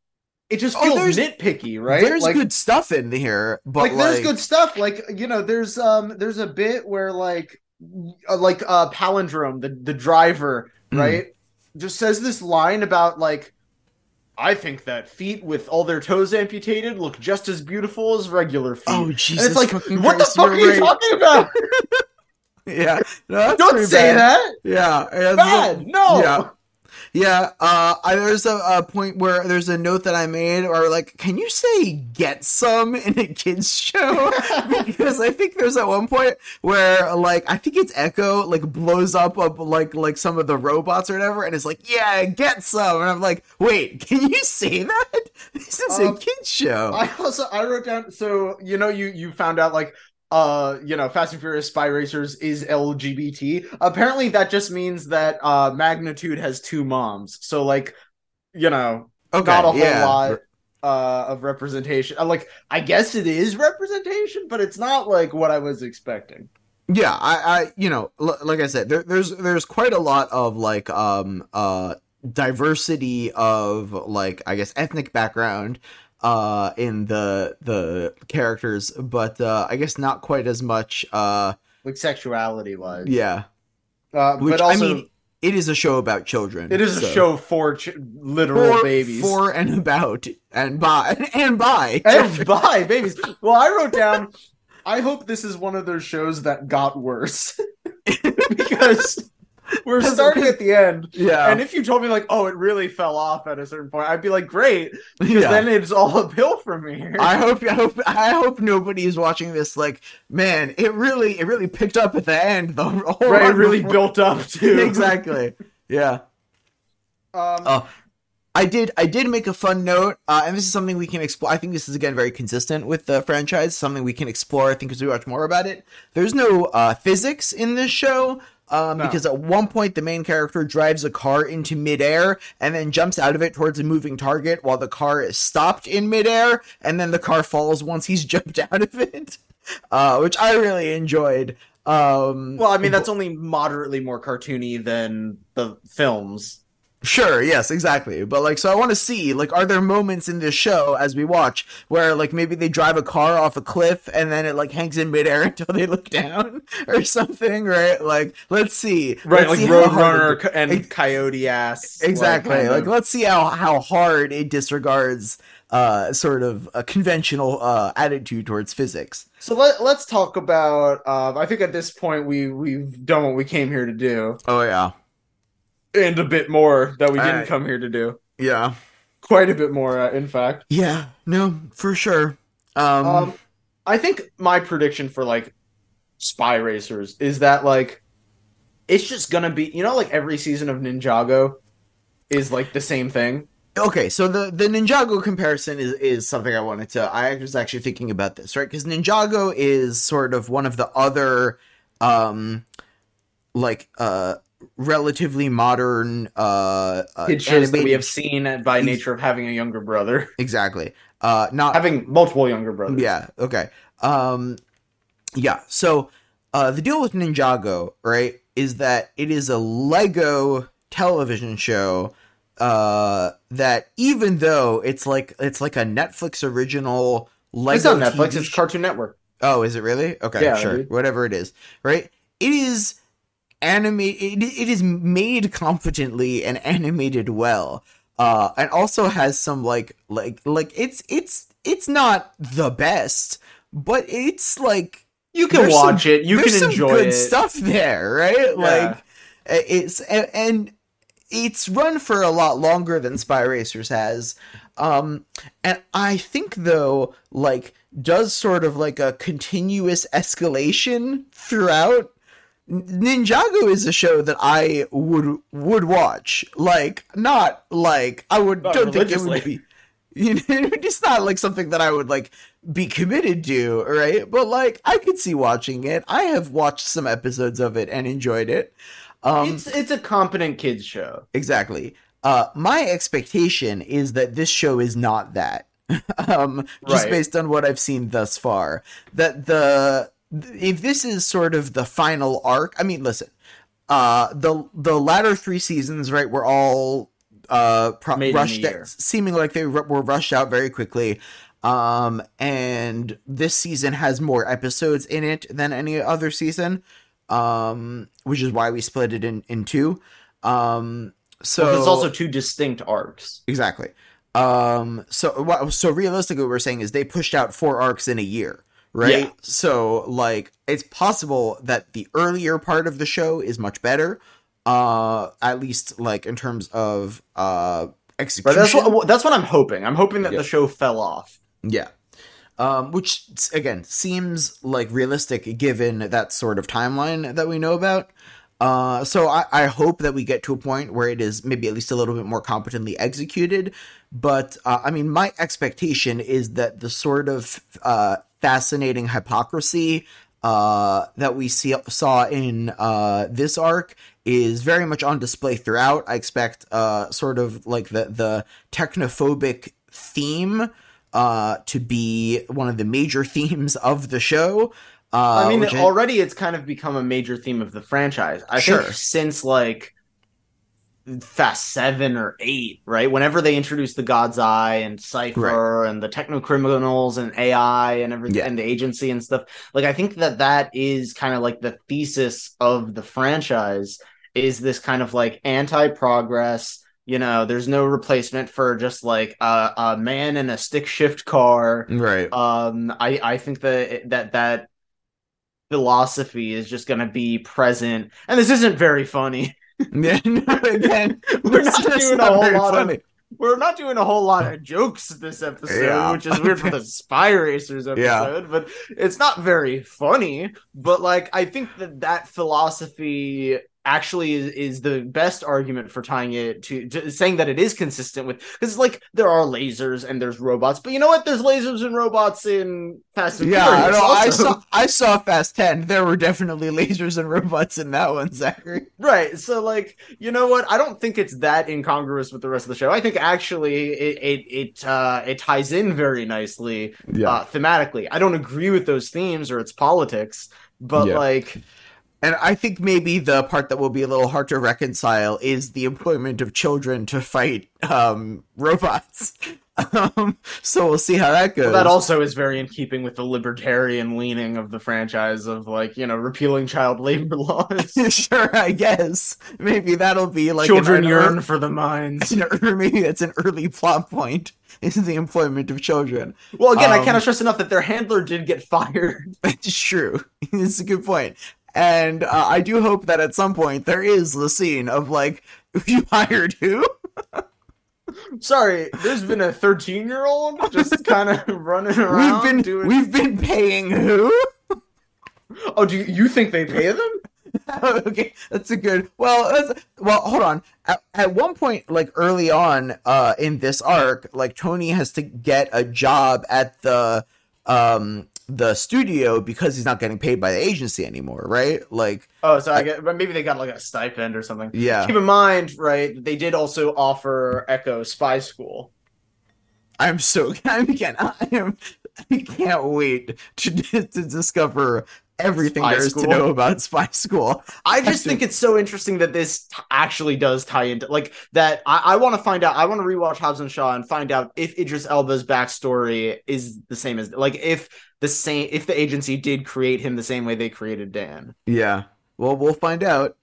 it just Oh, feels there's- nitpicky, right? there's like, good stuff in here, but like, like, there's good stuff like you know there's um there's a bit where like uh, like uh palindrome the the driver Mm. right just says this line about like i think that feet with all their toes amputated look just as beautiful as regular feet Oh and Jesus! it's like what Christ, the fuck are you right. talking about (laughs) Yeah, no, don't say bad. that Yeah, bad no Yeah. Yeah, uh, I, there's a, a point where there's a note that I made, or like, can you say "get some" (laughs) in a kids show? (laughs) because I think there's at one point where, like, I think it's Echo, like, blows up, up like like some of the robots or whatever, and it's like, yeah, get some, and I'm like, wait, (laughs) can you say that? This is a Um, kids show. I also I wrote down so you know you you found out like uh you know Fast and Furious Spy Racers is LGBT. Apparently that just means that uh Magnitude has two moms. So like you know okay, not a whole yeah. lot uh of representation. Uh, Like I guess it is representation, but it's not like what I was expecting. yeah i i you know l- like i said there, there's there's quite a lot of like um uh diversity of like i guess ethnic background uh in the the characters but uh i guess not quite as much uh Like sexuality wise. yeah Uh, which but also i mean it is a show about children it is a show for ch- literal for, babies. for and about and by (laughs) and by and by (laughs) babies. Well, I wrote down. I hope this is one of those shows that got worse (laughs) because (laughs) we're starting at the end. Yeah. And if you told me like, oh, it really fell off at a certain point, I'd be like, great, because Yeah. then it's all (laughs) uphill from here. I hope I hope I hope nobody is watching this like, man, it really it really picked up at the end. The (laughs) whole right, it really before- built up too. exactly. Yeah. Um, Oh, I did. I did make a fun note, uh, and this is something we can explore. I think this is again very consistent with the franchise. Something we can explore. I think as we watch more about it. There's no uh, physics in this show. Um, No. Because at one point the main character drives a car into midair and then jumps out of it towards a moving target while the car is stopped in midair, and then the car falls once he's (laughs) jumped out of it, uh, which I really enjoyed. Um, well, I mean, that's only moderately more cartoony than the films. Sure, yes, exactly. But like so I want to see like are there moments in this show as we watch where like maybe they drive a car off a cliff and then it like hangs in midair (laughs) until they look down (laughs) or something, right? Like let's see. Right, Let's like see how hard Roadrunner and Ex- Coyote ass. Exactly. kind Like, let's see how how hard it disregards uh sort of a conventional uh attitude towards physics. So let let's talk about. Uh, I think at this point we we've done what we came here to do, Oh yeah. And a bit more that we didn't come here to do. Yeah. Quite a bit more, uh, in fact. Yeah. No, for sure. Um, Um, I think my prediction for like Spy Racers is that like it's just gonna be you know like every season of Ninjago is like the same thing. Okay, so the the Ninjago comparison is is something I wanted to. I was actually thinking about this, right? Because Ninjago is sort of one of the other, um, like uh, relatively modern uh, uh It shows that we have seen by nature of having a younger brother, (laughs) exactly. Uh, not having multiple younger brothers. yeah. Okay. Um. Yeah. So, uh, the deal with Ninjago, right, is that it is a Lego television show. Uh, that even though it's like it's like a Netflix original Lego. It's not Netflix; TV it's Cartoon Network. Oh, is it really? Okay, Yeah, sure. dude. Whatever it is, right? It is animate. It, it is made competently and animated well, uh, and also has some like like like it's it's it's not the best, but it's like You can watch it. You there's can some enjoy good it. stuff there, right? Yeah. Like it's and, and it's run for a lot longer than Spy Racers has. Um and I think though like does sort of like a continuous escalation throughout Ninjago is a show that I would would watch. Like not like I would Not don't think it would be (laughs) you know, it's not like something that I would like be committed to, right? But like I could see watching it. I have watched some episodes of it and enjoyed it. Um it's it's a competent kids show. exactly. Uh my expectation is that this show is not that. (laughs) um just Right. based on what I've seen thus far. That the if this is sort of the final arc, I mean listen, uh the the latter 3 seasons, right, were all uh pro- Made in a rushed year. seeming like they were rushed out very quickly um and this season has more episodes in it than any other season um which is why we split it in in two um so it's also two distinct arcs. exactly um so what so realistically what we're saying is they pushed out four arcs in a year right Yeah. so like it's possible that the earlier part of the show is much better uh at least like in terms of uh Right. execution That's what that's what I'm hoping. I'm hoping that Yeah. the show fell off. yeah. Um, which again seems like realistic given that sort of timeline that we know about. Uh, so I, I hope that we get to a point where it is maybe at least a little bit more competently executed. But uh, I mean, my expectation is that the sort of uh, fascinating hypocrisy uh, that we see, saw in uh, this arc is very much on display throughout. I expect sort of like the the technophobic theme to be one of the major (laughs) themes of the show. Uh, I mean, I- already it's kind of become a major theme of the franchise. I Sure. think since like Fast Seven or Eight, right? Whenever they introduced the God's Eye and Cipher and the techno criminals and AI and everything Yeah. and the agency and stuff, like I think that that is kind of like the thesis of the franchise is this kind of like anti-progress. You know, there's no replacement for just like a, a man in a stick shift car right. um i i think that that that philosophy is just going to be present and this isn't very funny (laughs) Yeah, no, again, (laughs) We're not doing a whole lot of we're not doing a whole lot of jokes this episode, Yeah. which is weird for the Spy Racers (laughs) episode, but it's not very funny. But like, I think that that philosophy actually is, is the best argument for tying it to, to saying that it is consistent with because like there are lasers and there's robots, but you know what? There's lasers and robots in Fast and Yeah, I, Furious. know, I also. saw I saw Fast Ten. There were definitely (laughs) lasers and robots in that one, Zachary. Right. So like, you know what? I don't think it's that incongruous with the rest of the show. I think actually it it it uh it ties in very nicely yeah. uh thematically. I don't agree with those themes or its politics, but Yeah. like And I think maybe the part that will be a little hard to reconcile is the employment of children to fight um, robots. (laughs) Um, so we'll see how that goes. that also is very in keeping with the libertarian leaning of the franchise of like, you know, repealing child labor (laughs) laws. (laughs) sure, I guess maybe that'll be like Children yearn for the mines. An, or maybe that's an early plot point is the employment of children. Well, again, I Um, cannot stress enough that their handler did get fired. It's true. It's a good point. And uh, I do hope that at some point there is the scene of like, (laughs) you hired who? Sorry, there's been a 13 year old just kind of (laughs) running around We've been doing. we've been paying who? (laughs) Oh, do you, you think they pay them? okay, that's a good. Well, that's, well, hold on. At, at one point, like early on, uh, in this arc, like Tony has to get a job at the um the studio because he's not getting paid by the agency anymore, right? Like, Oh, so I, get, but maybe they got like a stipend or something. yeah, Keep in mind, right? They did also offer Echo Spy School. I'm so (laughs) I'm again. I am. I can't wait to (laughs) to discover everything Spy there is School. to know about (laughs) Spy School. I just think it's so interesting that this t- actually does tie into like that. I, I want to find out. I want to rewatch Hobbs and Shaw and find out if Idris Elba's backstory is the same as like if the same if the agency did create him the same way they created Dan. Yeah. Well, we'll find out.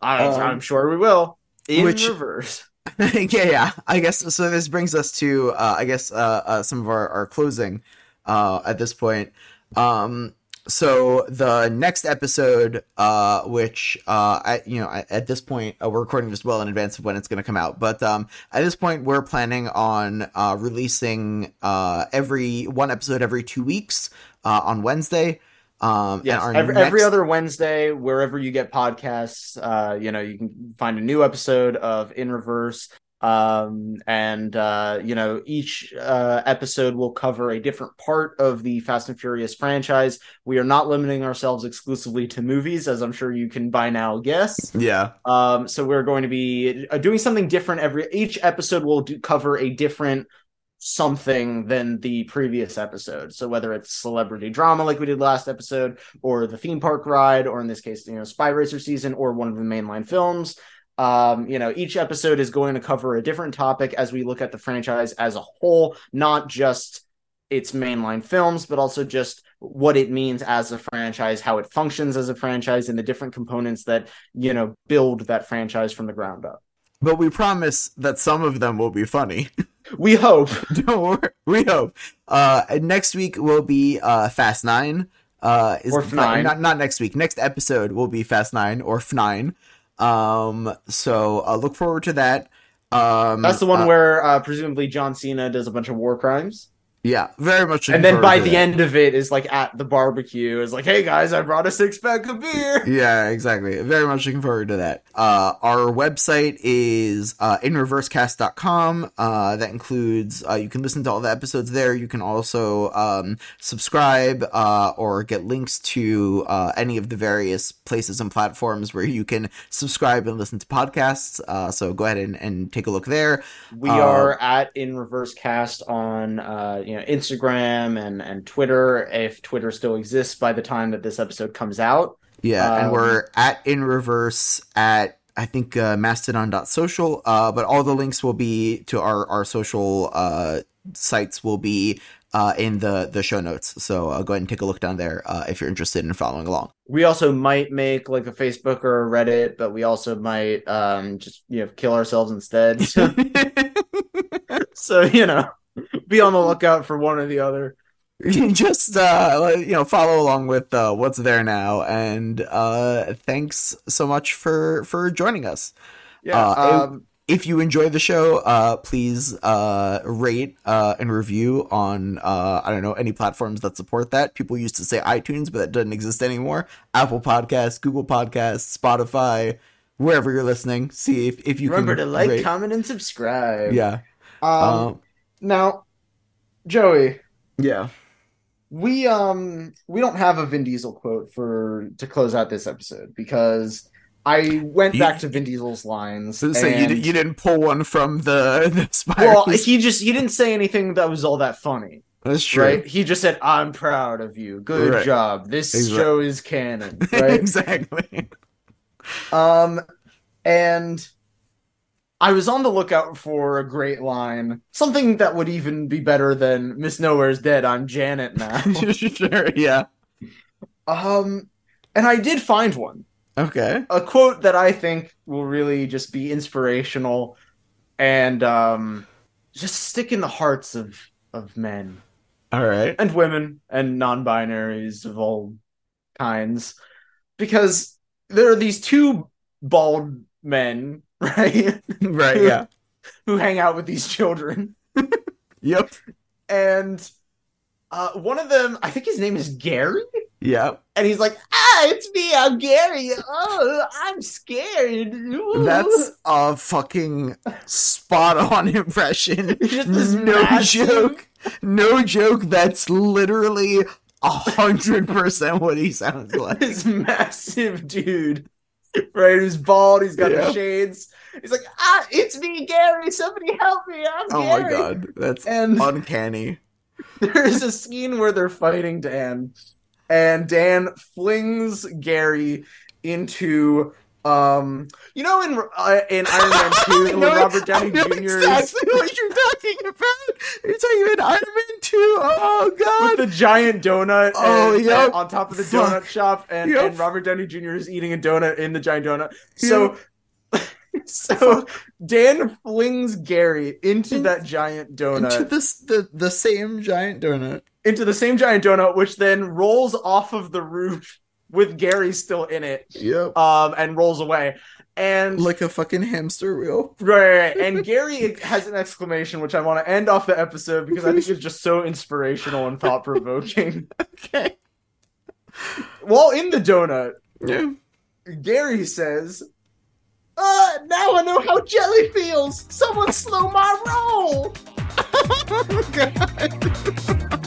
I, Um, I'm sure we will in which- reverse. (laughs) yeah, yeah. I guess so. This brings us to, uh, I guess, uh, uh, some of our, our closing uh, at this point. Um, so the next episode, uh, which uh, I, you know, at, at this point uh, we're recording this well in advance of when it's going to come out, but um, at this point we're planning on uh, releasing uh, every one episode every two weeks uh, on Wednesday. Um, Yes, and our every, every other Wednesday, wherever you get podcasts, uh, you know, you can find a new episode of In Reverse. Um, and uh, you know, each uh episode will cover a different part of the Fast and Furious franchise. We are not limiting ourselves exclusively to movies, as I'm sure you can by now guess. yeah, Um, so we're going to be uh, doing something different every each episode will do, cover a different something than the previous episode. So whether it's celebrity drama like we did last episode, or the theme park ride, or in this case, you know, Spy Racer season, or one of the mainline films. Um, you know, each episode is going to cover a different topic as we look at the franchise as a whole, not just its mainline films, but also just what it means as a franchise, how it functions as a franchise, and the different components that you know build that franchise from the ground up. but we promise that some of them will be funny. (laughs) We hope. (laughs) Don't worry. We hope. Uh, next week will be uh, Fast Nine. Uh, is Or F9. Not not next week. Next episode will be Fast Nine or F9. Um, so uh, look forward to that. Um, That's the one uh, where uh, presumably John Cena does a bunch of war crimes, yeah, very much. and then by the end of it is like at the barbecue is like, "Hey guys, I brought a six pack of beer." (laughs) Yeah, exactly. Very much looking forward to that. Uh, our website is uh, inreversecast.com. Uh, that includes, uh, you can listen to all the episodes there. You can also um, subscribe uh, or get links to uh, any of the various places and platforms where you can subscribe and listen to podcasts. Uh, so go ahead and, and take a look there. We Uh, are at in reverse cast on uh, you know Instagram and and Twitter if Twitter still exists by the time that this episode comes out. Yeah, and Um, we're at in reverse at I think uh, mastodon.social. Uh, but all the links will be to our our social uh, sites will be uh, in the the show notes. So uh, go ahead and take a look down there uh, if you're interested in following along. We also might make like a Facebook or a Reddit, but we also might um just you know kill ourselves instead. (laughs) (laughs) So you know, be on the lookout for one or the other. (laughs) just uh you know follow along with uh what's there now and uh thanks so much for for joining us Yeah. Uh, um, if you enjoy the show uh please uh rate uh and review on uh i don't know any platforms that support that people used to say itunes but that doesn't exist anymore apple podcasts google podcasts spotify wherever you're listening see if, if you remember can to like, rate. comment, and subscribe. yeah Um, um now, Joey, yeah we um we don't have a Vin Diesel quote for to close out this episode because I went You- back to Vin Diesel's lines. so, you, and- di- you didn't pull one from the, (laughs) the well, he just he didn't say anything that was all that funny, that's true right? He just said, "I'm proud of you. Good Right. job. This Exact- show is canon." Right? (laughs) exactly Um, and I was on the lookout for a great line, something that would even be better than "Miss Nowhere's dead. I'm Janet now." (laughs) sure yeah. Um, and I did find one, okay. A quote that I think will really just be inspirational and um, just stick in the hearts of of men. All right. And women and non-binaries of all kinds, because there are these two bald men, (laughs) right? right yeah who hang out with these children. (laughs) yep And uh, one of them, I think his name is Gary. yep And he's like, ah, it's me, I'm Gary. Oh, I'm scared. Ooh." That's a fucking spot on (laughs) impression. He's just this no massive- joke. No joke. That's literally a hundred percent what he sounds like. this massive dude, right? He's bald, he's got Yeah. the shades. He's like, ah, it's me, Gary. Somebody help me. I'm Oh Gary. my god, that's And (laughs) uncanny. there's a scene where they're fighting Dan, and Dan flings Gary into um you know in uh, in Iron Man 2 (laughs) I when know- Robert Downey Jr. is exactly what you're talking about. You're talking about Iron Man 2. Oh god, with the giant donut Oh, and- and on top of the Fuck. donut shop and, Yep. and Robert Downey Jr. is eating a donut in the giant donut. So (laughs) so Dan flings Gary into In- that giant donut. Into this the the same giant donut. into the same giant donut which then rolls off of the roof with Gary still in it. Yep. um, and rolls away. And Like a fucking hamster wheel. (laughs) right, right, and Gary has an exclamation, which I want to end off the episode because I think it's just so inspirational and thought provoking. (laughs) Okay. While in the donut, Yeah. Gary says, "Uh, now I know how jelly feels. Someone slow my roll." (laughs) Oh god.